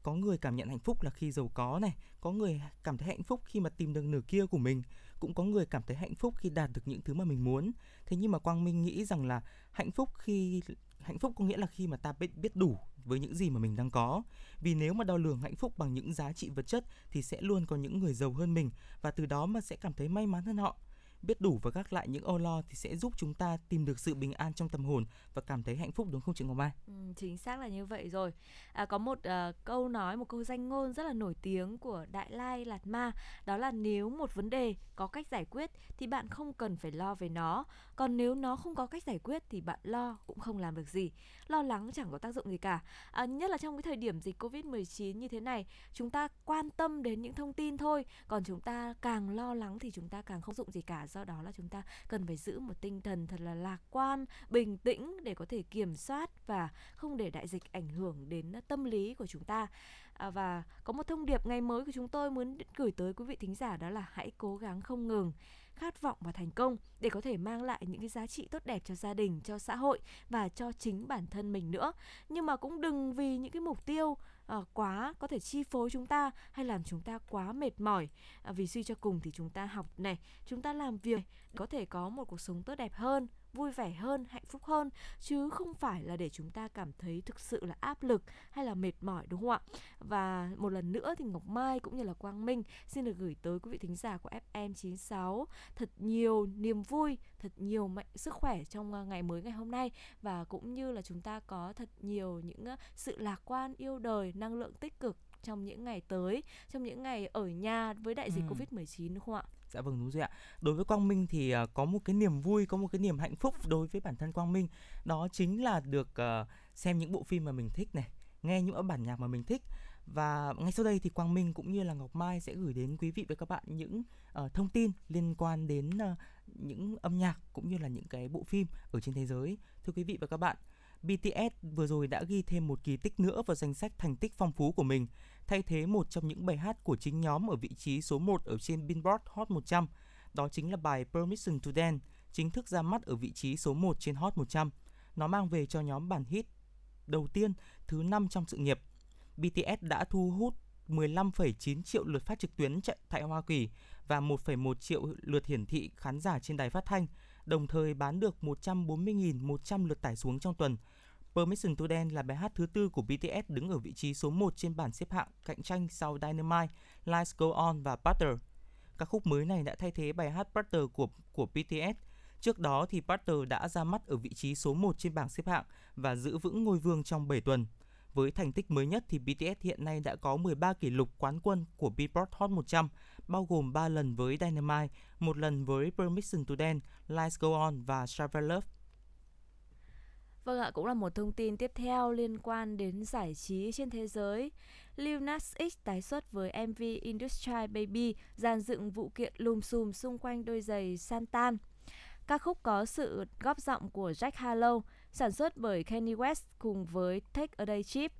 Có người cảm nhận hạnh phúc là khi giàu có này có người cảm thấy hạnh phúc khi mà tìm được nửa kia của mình cũng có người cảm thấy hạnh phúc khi đạt được những thứ mà mình muốn. Thế nhưng mà quang minh nghĩ rằng là hạnh phúc khi, hạnh phúc có nghĩa là khi mà ta biết biết đủ với những gì mà mình đang có. Vì nếu mà đo lường hạnh phúc bằng những giá trị vật chất thì sẽ luôn có những người giàu hơn mình và từ đó mà sẽ cảm thấy may mắn hơn họ biết đủ và gác lại những âu lo thì sẽ giúp chúng ta tìm được sự bình an trong tâm hồn và cảm thấy hạnh phúc đúng không chị Ngọc Mai? Ừ, chính xác là như vậy rồi. À, có một uh, câu nói, một câu danh ngôn rất là nổi tiếng của Đại Lai Lạt Ma, đó là nếu một vấn đề có cách giải quyết thì bạn không cần phải lo về nó, còn nếu nó không có cách giải quyết thì bạn lo cũng không làm được gì. Lo lắng chẳng có tác dụng gì cả. À, nhất là trong cái thời điểm dịch Covid-19 như thế này, chúng ta quan tâm đến những thông tin thôi, còn chúng ta càng lo lắng thì chúng ta càng không dụng gì cả do đó là chúng ta cần phải giữ một tinh thần thật là lạc quan bình tĩnh để có thể kiểm soát và không để đại dịch ảnh hưởng đến tâm lý của chúng ta à, và có một thông điệp ngày mới của chúng tôi muốn gửi tới quý vị thính giả đó là hãy cố gắng không ngừng khát vọng và thành công để có thể mang lại những cái giá trị tốt đẹp cho gia đình, cho xã hội và cho chính bản thân mình nữa. Nhưng mà cũng đừng vì những cái mục tiêu uh, quá có thể chi phối chúng ta hay làm chúng ta quá mệt mỏi. Uh, vì suy cho cùng thì chúng ta học này, chúng ta làm việc có thể có một cuộc sống tốt đẹp hơn vui vẻ hơn, hạnh phúc hơn chứ không phải là để chúng ta cảm thấy thực sự là áp lực hay là mệt mỏi đúng không ạ? Và một lần nữa thì Ngọc Mai cũng như là Quang Minh xin được gửi tới quý vị thính giả của FM96 thật nhiều niềm vui, thật nhiều mạnh sức khỏe trong ờ, ngày mới ngày hôm nay và cũng như là chúng ta có thật nhiều những ờ, sự lạc quan, yêu đời, năng lượng tích cực trong những ngày tới, trong những ngày ở nhà với đại dịch ừ. Covid-19 đúng không ạ? Dạ vâng đúng rồi ạ. Đối với Quang Minh thì uh, có một cái niềm vui, có một cái niềm hạnh phúc đối với bản thân Quang Minh. Đó chính là được uh, xem những bộ phim mà mình thích này, nghe những bản nhạc mà mình thích. Và ngay sau đây thì Quang Minh cũng như là Ngọc Mai sẽ gửi đến quý vị và các bạn những uh, thông tin liên quan đến uh, những âm nhạc cũng như là những cái bộ phim ở trên thế giới. Thưa quý vị và các bạn, BTS vừa rồi đã ghi thêm một kỳ tích nữa vào danh sách thành tích phong phú của mình, thay thế một trong những bài hát của chính nhóm ở vị trí số 1 ở trên Billboard Hot 100. Đó chính là bài Permission to Dance, chính thức ra mắt ở vị trí số 1 trên Hot 100. Nó mang về cho nhóm bản hit đầu tiên thứ 5 trong sự nghiệp. BTS đã thu hút 15,9 triệu lượt phát trực tuyến tại Hoa Kỳ và 1,1 triệu lượt hiển thị khán giả trên đài phát thanh, đồng thời bán được 140.100 lượt tải xuống trong tuần. Permission to Dance là bài hát thứ tư của BTS đứng ở vị trí số 1 trên bảng xếp hạng cạnh tranh sau Dynamite, Lights Go On và Butter. Các khúc mới này đã thay thế bài hát Butter của của BTS. Trước đó thì Butter đã ra mắt ở vị trí số 1 trên bảng xếp hạng và giữ vững ngôi vương trong 7 tuần. Với thành tích mới nhất thì BTS hiện nay đã có 13 kỷ lục quán quân của Billboard Hot 100, bao gồm 3 lần với Dynamite, một lần với Permission to Dance, Lights Go On và Travel Love. Vâng ạ, cũng là một thông tin tiếp theo liên quan đến giải trí trên thế giới. Lil Nas X tái xuất với MV Industry Baby, dàn dựng vụ kiện lùm xùm xung quanh đôi giày Santan. Ca khúc có sự góp giọng của Jack Harlow, sản xuất bởi Kanye West cùng với Take a Day Chip.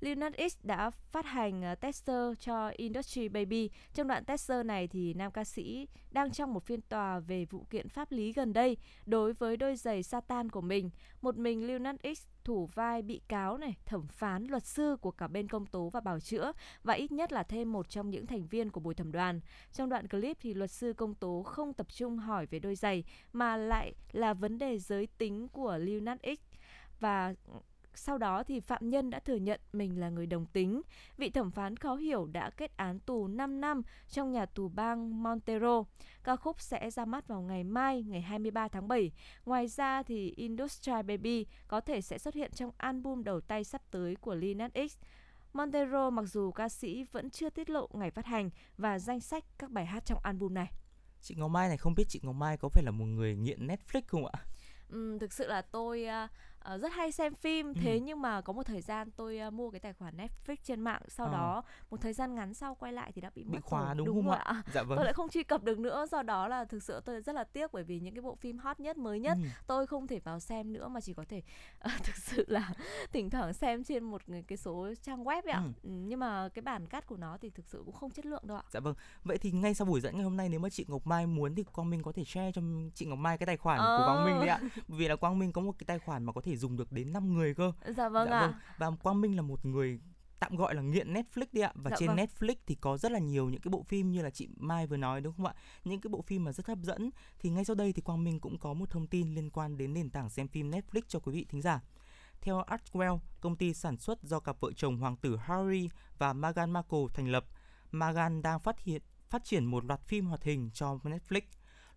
Lil Nas X đã phát hành ờ, tester cho Industry Baby. Trong đoạn tester này thì nam ca sĩ đang trong một phiên tòa về vụ kiện pháp lý gần đây đối với đôi giày Satan của mình. Một mình Lil Nas X thủ vai bị cáo này, thẩm phán, luật sư của cả bên công tố và bảo chữa và ít nhất là thêm một trong những thành viên của bồi thẩm đoàn. Trong đoạn clip thì luật sư công tố không tập trung hỏi về đôi giày mà lại là vấn đề giới tính của Lil Nas X và sau đó thì phạm nhân đã thừa nhận mình là người đồng tính. Vị thẩm phán khó hiểu đã kết án tù 5 năm trong nhà tù bang Montero. Ca khúc sẽ ra mắt vào ngày mai, ngày 23 tháng 7. Ngoài ra thì Industry Baby có thể sẽ xuất hiện trong album đầu tay sắp tới của Lil Nas X. Montero mặc dù ca sĩ vẫn chưa tiết lộ ngày phát hành và danh sách các bài hát trong album này. Chị Ngọc Mai này không biết chị Ngọc Mai có phải là một người nghiện Netflix không ạ? Ừ, thực sự là tôi uh, uh, rất hay xem phim thế ừ. nhưng mà có một thời gian tôi uh, mua cái tài khoản Netflix trên mạng sau à. đó một thời gian ngắn sau quay lại thì đã bị, bị khóa đúng, đúng không ạ? Dạ vâng. Tôi lại không truy cập được nữa do đó là thực sự tôi rất là tiếc bởi vì những cái bộ phim hot nhất mới nhất ừ. tôi không thể vào xem nữa mà chỉ có thể uh, thực sự là thỉnh thoảng xem trên một cái số trang web ấy ạ. Ừ. ừ. Nhưng mà cái bản cắt của nó thì thực sự cũng không chất lượng đâu ạ. Dạ vâng. Vậy thì ngay sau buổi dẫn ngày hôm nay nếu mà chị Ngọc Mai muốn thì Quang Minh có thể share cho chị Ngọc Mai cái tài khoản ờ. của Quang Minh đi ạ. Vì là Quang Minh có một cái tài khoản mà có thể dùng được đến 5 người cơ. Dạ vâng dạ, ạ. Vâng. Và Quang Minh là một người tạm gọi là nghiện Netflix đi ạ và dạ trên vâng. Netflix thì có rất là nhiều những cái bộ phim như là chị Mai vừa nói đúng không ạ những cái bộ phim mà rất hấp dẫn thì ngay sau đây thì Quang Minh cũng có một thông tin liên quan đến nền tảng xem phim Netflix cho quý vị thính giả theo Artwell công ty sản xuất do cặp vợ chồng hoàng tử Harry và Meghan Markle thành lập Meghan đang phát hiện phát triển một loạt phim hoạt hình cho Netflix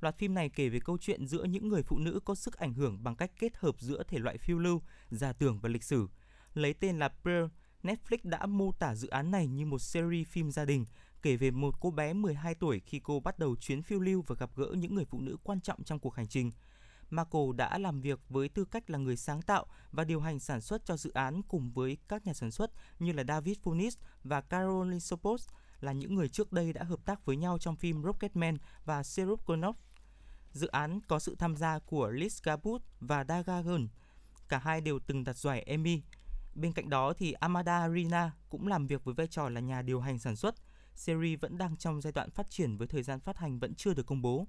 Loạt phim này kể về câu chuyện giữa những người phụ nữ có sức ảnh hưởng bằng cách kết hợp giữa thể loại phiêu lưu, giả tưởng và lịch sử. Lấy tên là Pearl, Netflix đã mô tả dự án này như một series phim gia đình kể về một cô bé 12 tuổi khi cô bắt đầu chuyến phiêu lưu và gặp gỡ những người phụ nữ quan trọng trong cuộc hành trình. Marco đã làm việc với tư cách là người sáng tạo và điều hành sản xuất cho dự án cùng với các nhà sản xuất như là David Funis và Caroline Sopos là những người trước đây đã hợp tác với nhau trong phim Rocketman và Syrup Konov Dự án có sự tham gia của Liz Gabut và Daga Gun. Cả hai đều từng đạt giải Emmy. Bên cạnh đó thì Amada Rina cũng làm việc với vai trò là nhà điều hành sản xuất. Series vẫn đang trong giai đoạn phát triển với thời gian phát hành vẫn chưa được công bố.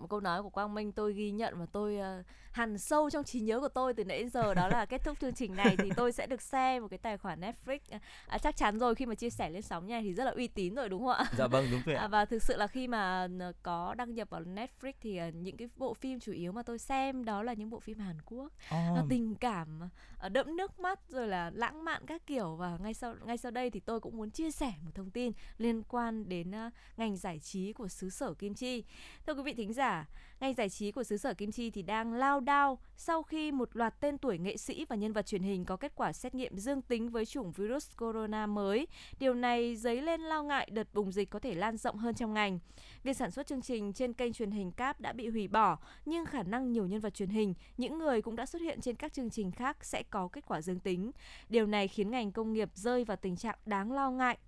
Một câu nói của Quang Minh tôi ghi nhận và tôi uh, hằn sâu trong trí nhớ của tôi từ nãy đến giờ đó là kết thúc chương trình này thì tôi sẽ được share một cái tài khoản Netflix à, chắc chắn rồi khi mà chia sẻ lên sóng nha thì rất là uy tín rồi đúng không ạ? Dạ vâng đúng rồi. À, và thực sự là khi mà có đăng nhập vào Netflix thì uh, những cái bộ phim chủ yếu mà tôi xem đó là những bộ phim Hàn Quốc oh. tình cảm uh, đẫm nước mắt rồi là lãng mạn các kiểu và ngay sau ngay sau đây thì tôi cũng muốn chia sẻ một thông tin liên quan đến uh, ngành giải trí của xứ sở Kim Chi. Thưa thưa quý vị thính giả, ngành giải trí của xứ sở Kim Chi thì đang lao đao sau khi một loạt tên tuổi nghệ sĩ và nhân vật truyền hình có kết quả xét nghiệm dương tính với chủng virus corona mới. Điều này dấy lên lo ngại đợt bùng dịch có thể lan rộng hơn trong ngành. Việc sản xuất chương trình trên kênh truyền hình cáp đã bị hủy bỏ, nhưng khả năng nhiều nhân vật truyền hình, những người cũng đã xuất hiện trên các chương trình khác sẽ có kết quả dương tính. Điều này khiến ngành công nghiệp rơi vào tình trạng đáng lo ngại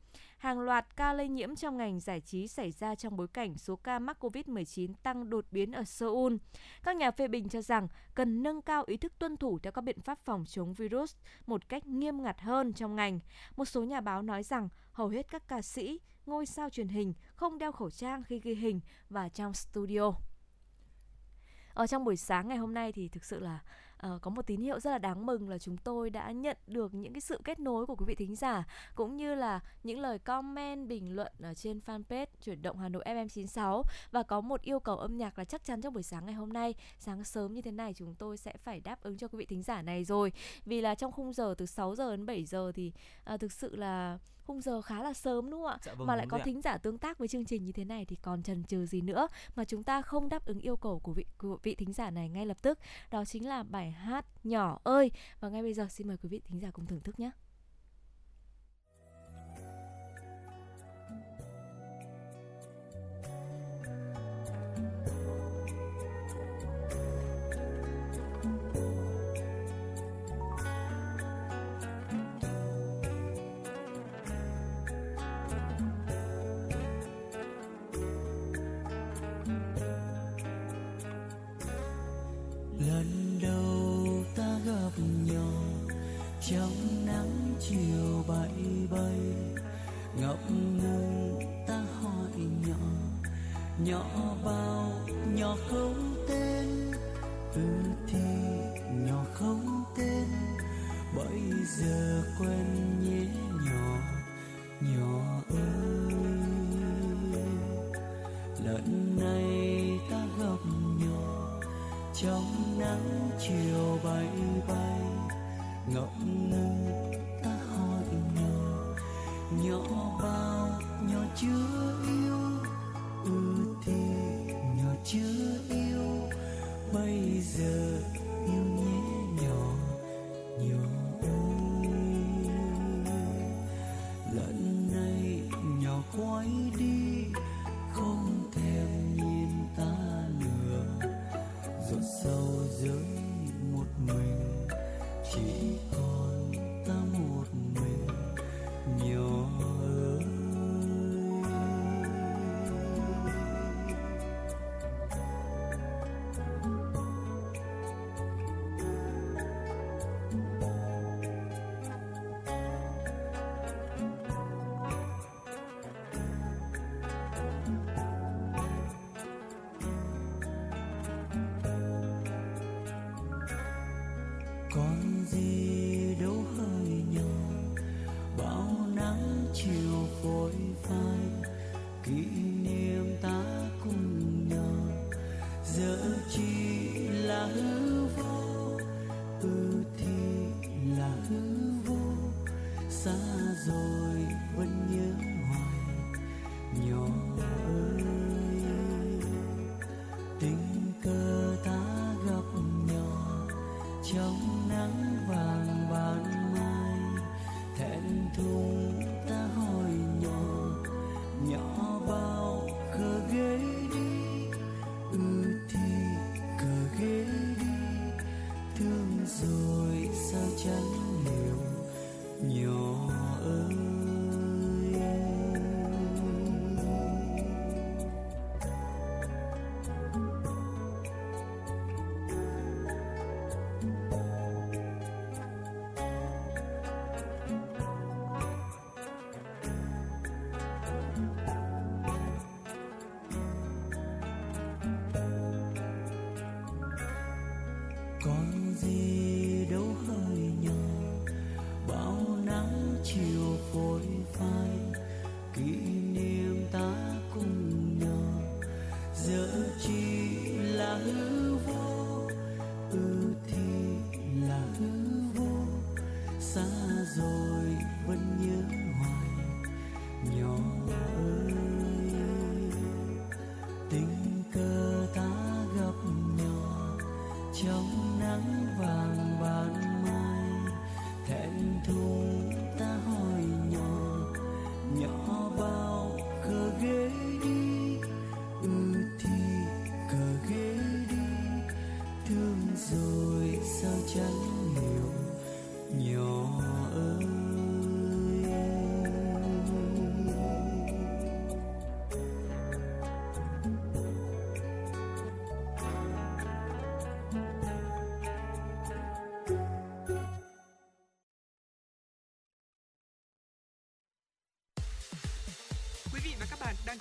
hàng loạt ca lây nhiễm trong ngành giải trí xảy ra trong bối cảnh số ca mắc COVID-19 tăng đột biến ở Seoul. Các nhà phê bình cho rằng cần nâng cao ý thức tuân thủ theo các biện pháp phòng chống virus một cách nghiêm ngặt hơn trong ngành. Một số nhà báo nói rằng hầu hết các ca sĩ, ngôi sao truyền hình không đeo khẩu trang khi ghi hình và trong studio. Ở trong buổi sáng ngày hôm nay thì thực sự là uh, có một tín hiệu rất là đáng mừng là chúng tôi đã nhận được những cái sự kết nối của quý vị thính giả cũng như là những lời comment bình luận ở trên fanpage chuyển động Hà Nội FM96 và có một yêu cầu âm nhạc là chắc chắn trong buổi sáng ngày hôm nay. Sáng sớm như thế này chúng tôi sẽ phải đáp ứng cho quý vị thính giả này rồi. Vì là trong khung giờ từ 6 giờ đến 7 giờ thì uh, thực sự là khung giờ khá là sớm đúng không ạ? Dạ vâng, mà lại có thính giả tương tác với chương trình như thế này thì còn chần chừ gì nữa mà chúng ta không đáp ứng yêu cầu của vị của vị thính giả này ngay lập tức. Đó chính là bài hát Nhỏ ơi. Và ngay bây giờ xin mời quý vị thính giả cùng thưởng thức nhé. Nhỏ còn gì?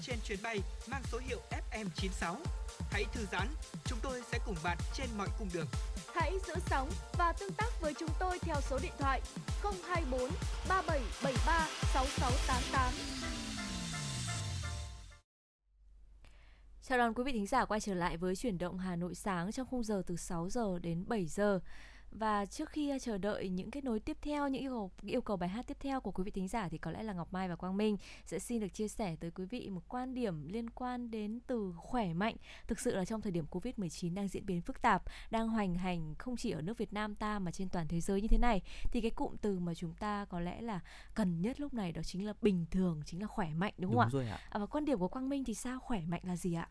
Trên chuyến bay mang số hiệu FM96. Hãy thư giãn, chúng tôi sẽ cùng bạn trên mọi cung đường. Hãy giữ sóng và tương tác với chúng tôi theo số điện thoại 024 3773 6688. Chào đón quý vị thính giả quay trở lại với chuyển động Hà Nội sáng trong khung giờ từ 6 giờ đến 7 giờ. Và trước khi chờ đợi những kết nối tiếp theo, những yêu cầu, yêu cầu bài hát tiếp theo của quý vị thính giả thì có lẽ là Ngọc Mai và Quang Minh sẽ xin được chia sẻ tới quý vị một quan điểm liên quan đến từ khỏe mạnh. Thực sự là trong thời điểm Covid-19 đang diễn biến phức tạp, đang hoành hành không chỉ ở nước Việt Nam ta mà trên toàn thế giới như thế này thì cái cụm từ mà chúng ta có lẽ là cần nhất lúc này đó chính là bình thường, chính là khỏe mạnh đúng không Đúng ạ? rồi ạ. À, và quan điểm của Quang Minh thì sao khỏe mạnh là gì ạ?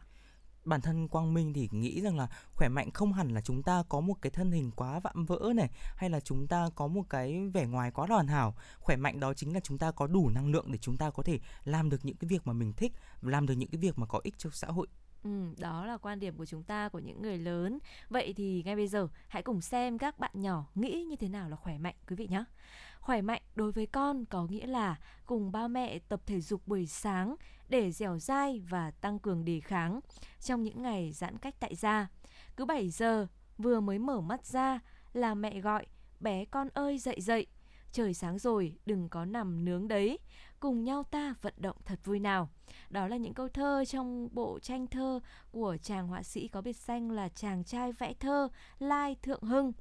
Bản thân Quang Minh thì nghĩ rằng là khỏe mạnh không hẳn là chúng ta có một cái thân hình quá vạm vỡ này hay là chúng ta có một cái vẻ ngoài quá hoàn hảo khỏe mạnh đó chính là chúng ta có đủ năng lượng để chúng ta có thể làm được những cái việc mà mình thích làm được những cái việc mà có ích cho xã hội Ừ, đó là quan điểm của chúng ta của những người lớn. Vậy thì ngay bây giờ hãy cùng xem các bạn nhỏ nghĩ như thế nào là khỏe mạnh quý vị nhé. Khỏe mạnh đối với con có nghĩa là cùng ba mẹ tập thể dục buổi sáng để dẻo dai và tăng cường đề kháng trong những ngày giãn cách tại gia. Cứ 7 giờ, vừa mới mở mắt ra là mẹ gọi, bé con ơi, dậy dậy. Trời sáng rồi, đừng có nằm nướng đấy. Cùng nhau ta vận động thật vui nào. Đó là những câu thơ trong bộ tranh thơ của chàng họa sĩ có biệt danh là chàng trai vẽ thơ lai thượng hưng.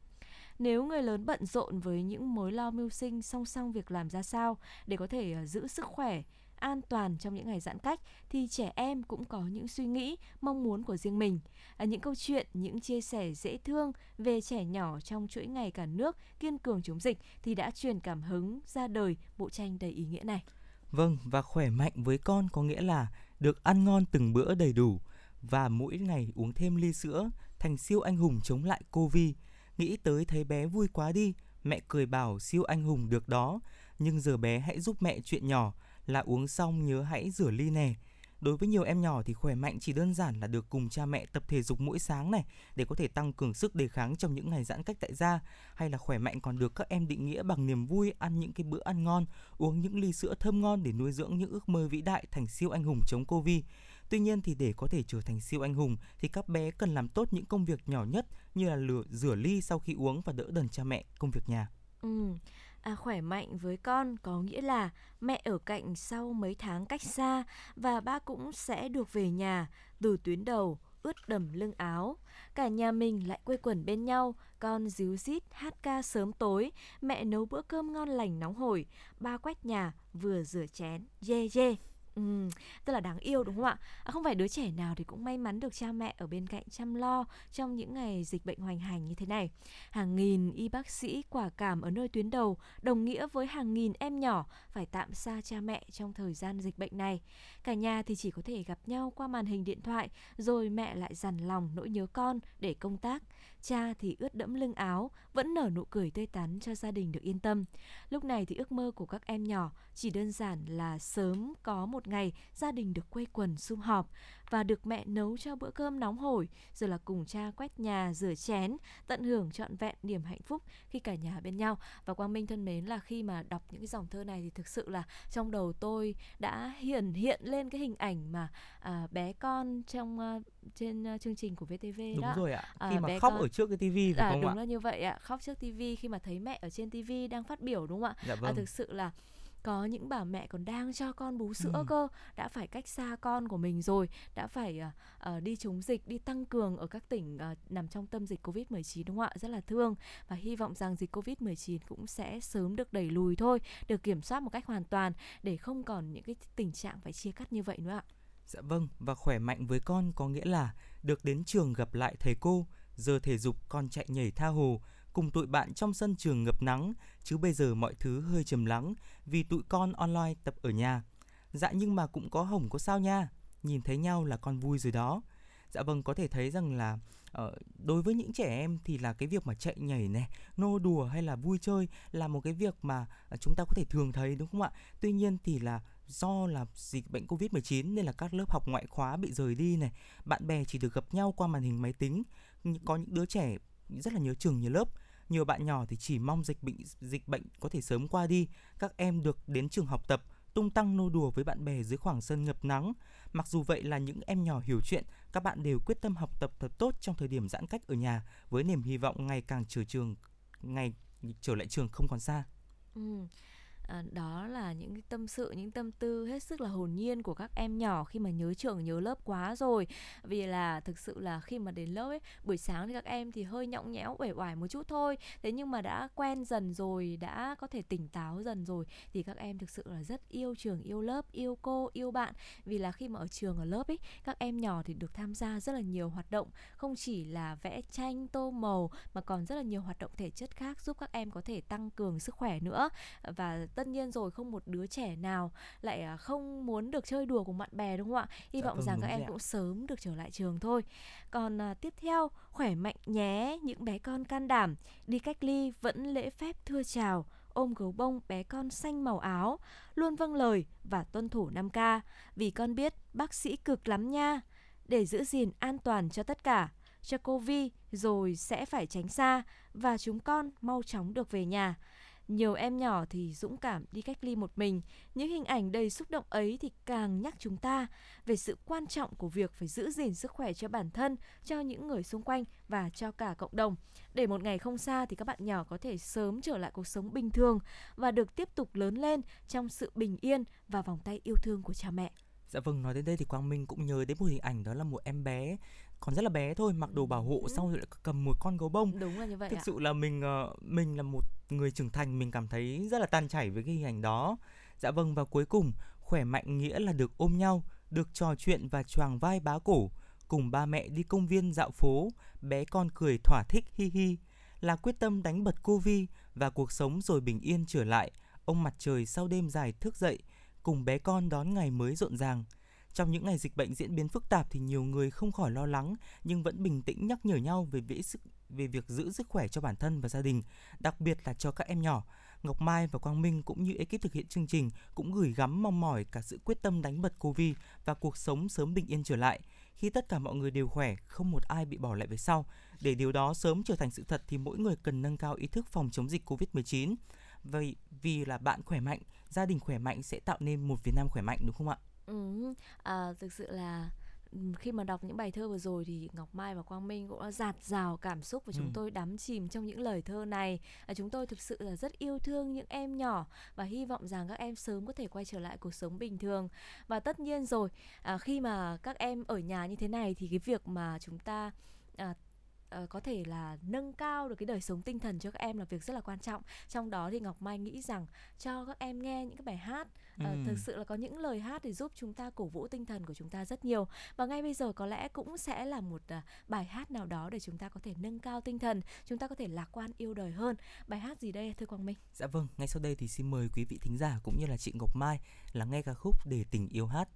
Nếu người lớn bận rộn với những mối lo mưu sinh song song việc làm ra sao để có thể ờ, giữ sức khỏe an toàn trong những ngày giãn cách thì trẻ em cũng có những suy nghĩ, mong muốn của riêng mình. À, những câu chuyện, những chia sẻ dễ thương về trẻ nhỏ trong chuỗi ngày cả nước kiên cường chống dịch thì đã truyền cảm hứng ra đời bộ tranh đầy ý nghĩa này. Vâng, và khỏe mạnh với con có nghĩa là được ăn ngon từng bữa đầy đủ và mỗi ngày uống thêm ly sữa thành siêu anh hùng chống lại Covid. Nghĩ tới thấy bé vui quá đi, mẹ cười bảo siêu anh hùng được đó, nhưng giờ bé hãy giúp mẹ chuyện nhỏ là uống xong nhớ hãy rửa ly nè. Đối với nhiều em nhỏ thì khỏe mạnh chỉ đơn giản là được cùng cha mẹ tập thể dục mỗi sáng này để có thể tăng cường sức đề kháng trong những ngày giãn cách tại gia hay là khỏe mạnh còn được các em định nghĩa bằng niềm vui ăn những cái bữa ăn ngon, uống những ly sữa thơm ngon để nuôi dưỡng những ước mơ vĩ đại thành siêu anh hùng chống Covid. Tuy nhiên thì để có thể trở thành siêu anh hùng thì các bé cần làm tốt những công việc nhỏ nhất như là lửa, rửa ly sau khi uống và đỡ đần cha mẹ công việc nhà. Ừ. À, khỏe mạnh với con có nghĩa là mẹ ở cạnh sau mấy tháng cách xa và ba cũng sẽ được về nhà từ tuyến đầu ướt đầm lưng áo. Cả nhà mình lại quây quần bên nhau, con díu dít hát ca sớm tối, mẹ nấu bữa cơm ngon lành nóng hổi, ba quét nhà vừa rửa chén, dê yeah, dê. Yeah. Ừ, tức là đáng yêu đúng không ạ? À, không phải đứa trẻ nào thì cũng may mắn được cha mẹ ở bên cạnh chăm lo trong những ngày dịch bệnh hoành hành như thế này. Hàng nghìn y bác sĩ quả cảm ở nơi tuyến đầu đồng nghĩa với hàng nghìn em nhỏ phải tạm xa cha mẹ trong thời gian dịch bệnh này. Cả nhà thì chỉ có thể gặp nhau qua màn hình điện thoại rồi mẹ lại dằn lòng nỗi nhớ con để công tác. Cha thì ướt đẫm lưng áo, vẫn nở nụ cười tươi tắn cho gia đình được yên tâm. Lúc này thì ước mơ của các em nhỏ chỉ đơn giản là sớm có một ngày gia đình được quây quần sum họp và được mẹ nấu cho bữa cơm nóng hổi, rồi là cùng cha quét nhà, rửa chén, tận hưởng trọn vẹn niềm hạnh phúc khi cả nhà bên nhau. Và Quang Minh thân mến là khi mà đọc những cái dòng thơ này thì thực sự là trong đầu tôi đã hiển hiện lên cái hình ảnh mà à, bé con trong uh, trên uh, chương trình của VTV đúng đó. rồi ạ. À, khi à, mà khóc con... ở trước cái tivi phải à, không đúng ạ? Đúng là như vậy ạ. Khóc trước tivi khi mà thấy mẹ ở trên tivi đang phát biểu đúng không ạ? Dạ à, vâng. À, thực sự là có những bà mẹ còn đang cho con bú sữa ừ. cơ. Đã phải cách xa con của mình rồi đã phải uh, uh, đi chống dịch đi tăng cường ở các tỉnh uh, nằm trong tâm dịch covid 19 đúng không ạ? Rất là thương. Và hy vọng rằng dịch covid 19 cũng sẽ sớm được đẩy lùi thôi được kiểm soát một cách hoàn toàn để không còn những cái tình trạng phải chia cắt như vậy nữa ạ. Dạ vâng, và khỏe mạnh với con có nghĩa là được đến trường gặp lại thầy cô, giờ thể dục con chạy nhảy tha hồ, cùng tụi bạn trong sân trường ngập nắng, chứ bây giờ mọi thứ hơi trầm lắng vì tụi con online tập ở nhà. Dạ nhưng mà cũng có hồng có sao nha, nhìn thấy nhau là con vui rồi đó. Dạ vâng, có thể thấy rằng là uh, đối với những trẻ em thì là cái việc mà chạy nhảy này, nô đùa hay là vui chơi là một cái việc mà à, chúng ta có thể thường thấy đúng không ạ? Tuy nhiên thì là do là dịch bệnh Covid-19 nên là các lớp học ngoại khóa bị rời đi này, bạn bè chỉ được gặp nhau qua màn hình máy tính. Có những đứa trẻ rất là nhớ trường nhớ lớp nhiều bạn nhỏ thì chỉ mong dịch bệnh dịch bệnh có thể sớm qua đi. Các em được đến trường học tập, tung tăng nô đùa với bạn bè dưới khoảng sân ngập nắng. Mặc dù vậy là những em nhỏ hiểu chuyện, các bạn đều quyết tâm học tập thật tốt trong thời điểm giãn cách ở nhà, với niềm hy vọng ngày càng trở trường, ngày trở lại trường không còn xa. Ừ à, đó là những cái tâm sự những tâm tư hết sức là hồn nhiên của các em nhỏ khi mà nhớ trường nhớ lớp quá rồi. Vì là thực sự là khi mà đến lớp ấy buổi sáng thì các em thì hơi nhõng nhẽo uể oải một chút thôi. Thế nhưng mà đã quen dần rồi đã có thể tỉnh táo dần rồi thì các em thực sự là rất yêu trường yêu lớp yêu cô yêu bạn. Vì là khi mà ở trường ở lớp ấy các em nhỏ thì được tham gia rất là nhiều hoạt động. Không chỉ là vẽ tranh tô màu mà còn rất là nhiều hoạt động thể chất khác giúp các em có thể tăng cường sức khỏe nữa. Và tất nhiên rồi không một đứa trẻ nào lại à, không muốn được chơi đùa cùng bạn bè đúng không ạ? Hy dạ, vọng vâng, rằng các em cũng sớm được trở lại trường thôi. Còn à, tiếp theo khỏe mạnh nhé những bé con can đảm đi cách ly vẫn lễ phép thưa chào ôm gấu bông bé con xanh màu áo luôn vâng lời và tuân thủ 5K vì con biết bác sĩ cực lắm nha. Để giữ gìn an toàn cho tất cả, cho cô Vi rồi sẽ phải tránh xa và chúng con mau chóng được về nhà. Nhiều em nhỏ thì dũng cảm đi cách ly một mình. Những hình ảnh đầy xúc động ấy thì càng nhắc chúng ta về sự quan trọng của việc phải giữ gìn sức khỏe cho bản thân, cho những người xung quanh và cho cả cộng đồng. Để một ngày không xa thì các bạn nhỏ có thể sớm trở lại cuộc sống bình thường và được tiếp tục lớn lên trong sự bình yên và vòng tay yêu thương của cha mẹ. Dạ vâng, nói đến đây thì Quang Minh cũng nhớ đến một hình ảnh đó là một em bé còn rất là bé thôi, mặc đồ bảo hộ ừ. xong rồi lại cầm một con gấu bông. Đúng là như vậy Thực ạ. sự là mình uh, mình là một người trưởng thành mình cảm thấy rất là tan chảy với cái hình ảnh đó. Dạ vâng và cuối cùng khỏe mạnh nghĩa là được ôm nhau, được trò chuyện và choàng vai bá cổ, cùng ba mẹ đi công viên dạo phố, bé con cười thỏa thích hi hi, là quyết tâm đánh bật cô Vi và cuộc sống rồi bình yên trở lại. Ông mặt trời sau đêm dài thức dậy, cùng bé con đón ngày mới rộn ràng. Trong những ngày dịch bệnh diễn biến phức tạp thì nhiều người không khỏi lo lắng nhưng vẫn bình tĩnh nhắc nhở nhau về vĩ sức về việc giữ sức khỏe cho bản thân và gia đình, đặc biệt là cho các em nhỏ. Ngọc Mai và Quang Minh cũng như ekip thực hiện chương trình cũng gửi gắm mong mỏi cả sự quyết tâm đánh bật Covid và cuộc sống sớm bình yên trở lại. Khi tất cả mọi người đều khỏe, không một ai bị bỏ lại về sau. Để điều đó sớm trở thành sự thật thì mỗi người cần nâng cao ý thức phòng chống dịch Covid-19. Vậy vì là bạn khỏe mạnh, gia đình khỏe mạnh sẽ tạo nên một Việt Nam khỏe mạnh đúng không ạ? Ừ, à, thực sự là khi mà đọc những bài thơ vừa rồi thì Ngọc Mai và Quang Minh cũng đã giạt rào cảm xúc và chúng ừ. tôi đắm chìm trong những lời thơ này. À, chúng tôi thực sự là rất yêu thương những em nhỏ và hy vọng rằng các em sớm có thể quay trở lại cuộc sống bình thường. Và tất nhiên rồi, à, khi mà các em ở nhà như thế này thì cái việc mà chúng ta à, uh, có thể là nâng cao được cái đời sống tinh thần cho các em là việc rất là quan trọng. Trong đó thì ngọc mai nghĩ rằng cho các em nghe những cái bài hát uh, ừ. thực sự là có những lời hát để giúp chúng ta cổ vũ tinh thần của chúng ta rất nhiều. Và ngay bây giờ có lẽ cũng sẽ là một uh, bài hát nào đó để chúng ta có thể nâng cao tinh thần chúng ta có thể lạc quan yêu đời hơn. Bài hát gì đây thưa quang minh? Dạ vâng ngay sau đây thì xin mời quý vị thính giả cũng như là chị ngọc mai là nghe ca khúc để tình yêu hát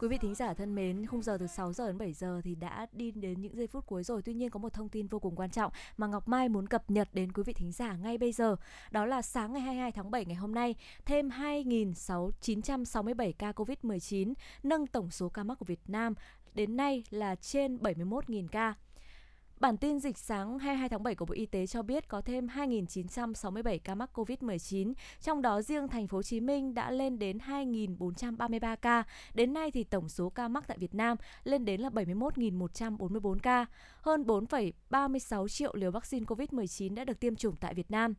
Quý vị thính giả thân mến, khung giờ từ 6 giờ đến 7 giờ thì đã đi đến những giây phút cuối rồi. Tuy nhiên có một thông tin vô cùng quan trọng mà Ngọc Mai muốn cập nhật đến quý vị thính giả ngay bây giờ. Đó là sáng ngày 22 tháng 7 ngày hôm nay, thêm 2.967 ca COVID-19, nâng tổng số ca mắc của Việt Nam đến nay là trên 71.000 ca. Bản tin dịch sáng 22 tháng 7 của Bộ Y tế cho biết có thêm 2.967 ca mắc COVID-19, trong đó riêng thành phố Hồ Chí Minh đã lên đến 2.433 ca. Đến nay thì tổng số ca mắc tại Việt Nam lên đến là 71.144 ca. Hơn 4,36 triệu liều vaccine COVID-19 đã được tiêm chủng tại Việt Nam.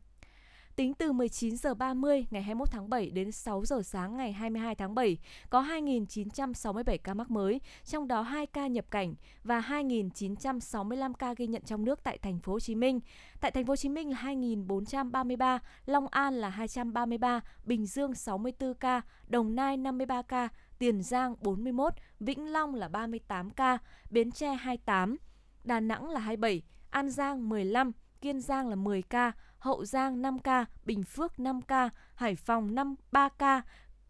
Tính từ 19 giờ 30 ngày 21 tháng 7 đến 6 giờ sáng ngày 22 tháng 7, có 2.967 ca mắc mới, trong đó 2 ca nhập cảnh và 2.965 ca ghi nhận trong nước tại thành phố Hồ Chí Minh. Tại thành phố Hồ Chí Minh là 2.433, Long An là 233, Bình Dương 64 ca, Đồng Nai 53 ca, Tiền Giang 41, Vĩnh Long là 38 ca, Bến Tre 28, Đà Nẵng là 27, An Giang 15, Kiên Giang là 10 ca, Hậu Giang 5 ca, Bình Phước 5 ca, Hải Phòng 5 3 ca,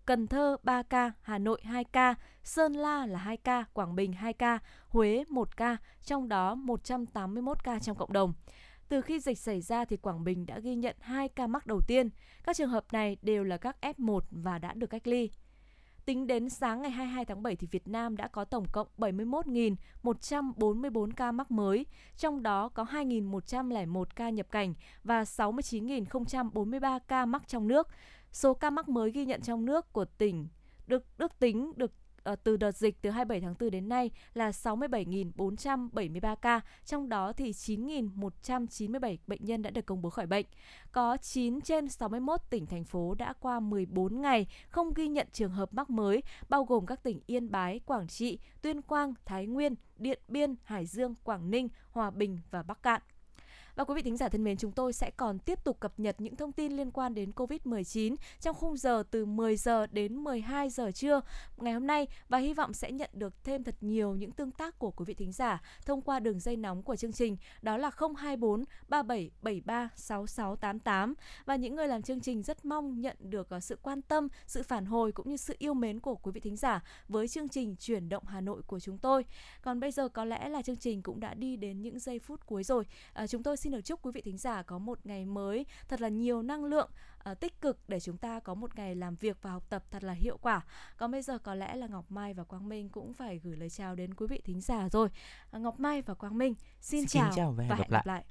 Cần Thơ 3 ca, Hà Nội 2 ca, Sơn La là 2 ca, Quảng Bình 2 ca, Huế 1 ca, trong đó 181 ca trong cộng đồng. Từ khi dịch xảy ra thì Quảng Bình đã ghi nhận 2 ca mắc đầu tiên. Các trường hợp này đều là các F1 và đã được cách ly. Tính đến sáng ngày 22 tháng 7 thì Việt Nam đã có tổng cộng 71.144 ca mắc mới, trong đó có 2.101 ca nhập cảnh và 69.043 ca mắc trong nước. Số ca mắc mới ghi nhận trong nước của tỉnh được ước tính được Ờ, từ đợt dịch từ 27 tháng 4 đến nay là 67.473 ca, trong đó thì 9.197 bệnh nhân đã được công bố khỏi bệnh. Có 9 trên 61 tỉnh thành phố đã qua 14 ngày không ghi nhận trường hợp mắc mới, bao gồm các tỉnh Yên Bái, Quảng Trị, Tuyên Quang, Thái Nguyên, Điện Biên, Hải Dương, Quảng Ninh, Hòa Bình và Bắc Cạn. Và quý vị thính giả thân mến, chúng tôi sẽ còn tiếp tục cập nhật những thông tin liên quan đến Covid-19 trong khung giờ từ 10 giờ đến 12 giờ trưa ngày hôm nay và hy vọng sẽ nhận được thêm thật nhiều những tương tác của quý vị thính giả thông qua đường dây nóng của chương trình đó là 024 3773 6688 và những người làm chương trình rất mong nhận được ờ, sự quan tâm, sự phản hồi cũng như sự yêu mến của quý vị thính giả với chương trình chuyển động Hà Nội của chúng tôi. Còn bây giờ có lẽ là chương trình cũng đã đi đến những giây phút cuối rồi. À, chúng tôi xin xin được chúc quý vị thính giả có một ngày mới thật là nhiều năng lượng uh, tích cực để chúng ta có một ngày làm việc và học tập thật là hiệu quả. Còn bây giờ có lẽ là Ngọc Mai và Quang Minh cũng phải gửi lời chào đến quý vị thính giả rồi. Uh, Ngọc Mai và Quang Minh xin, xin chào, chào và hẹn gặp lại. Gặp lại.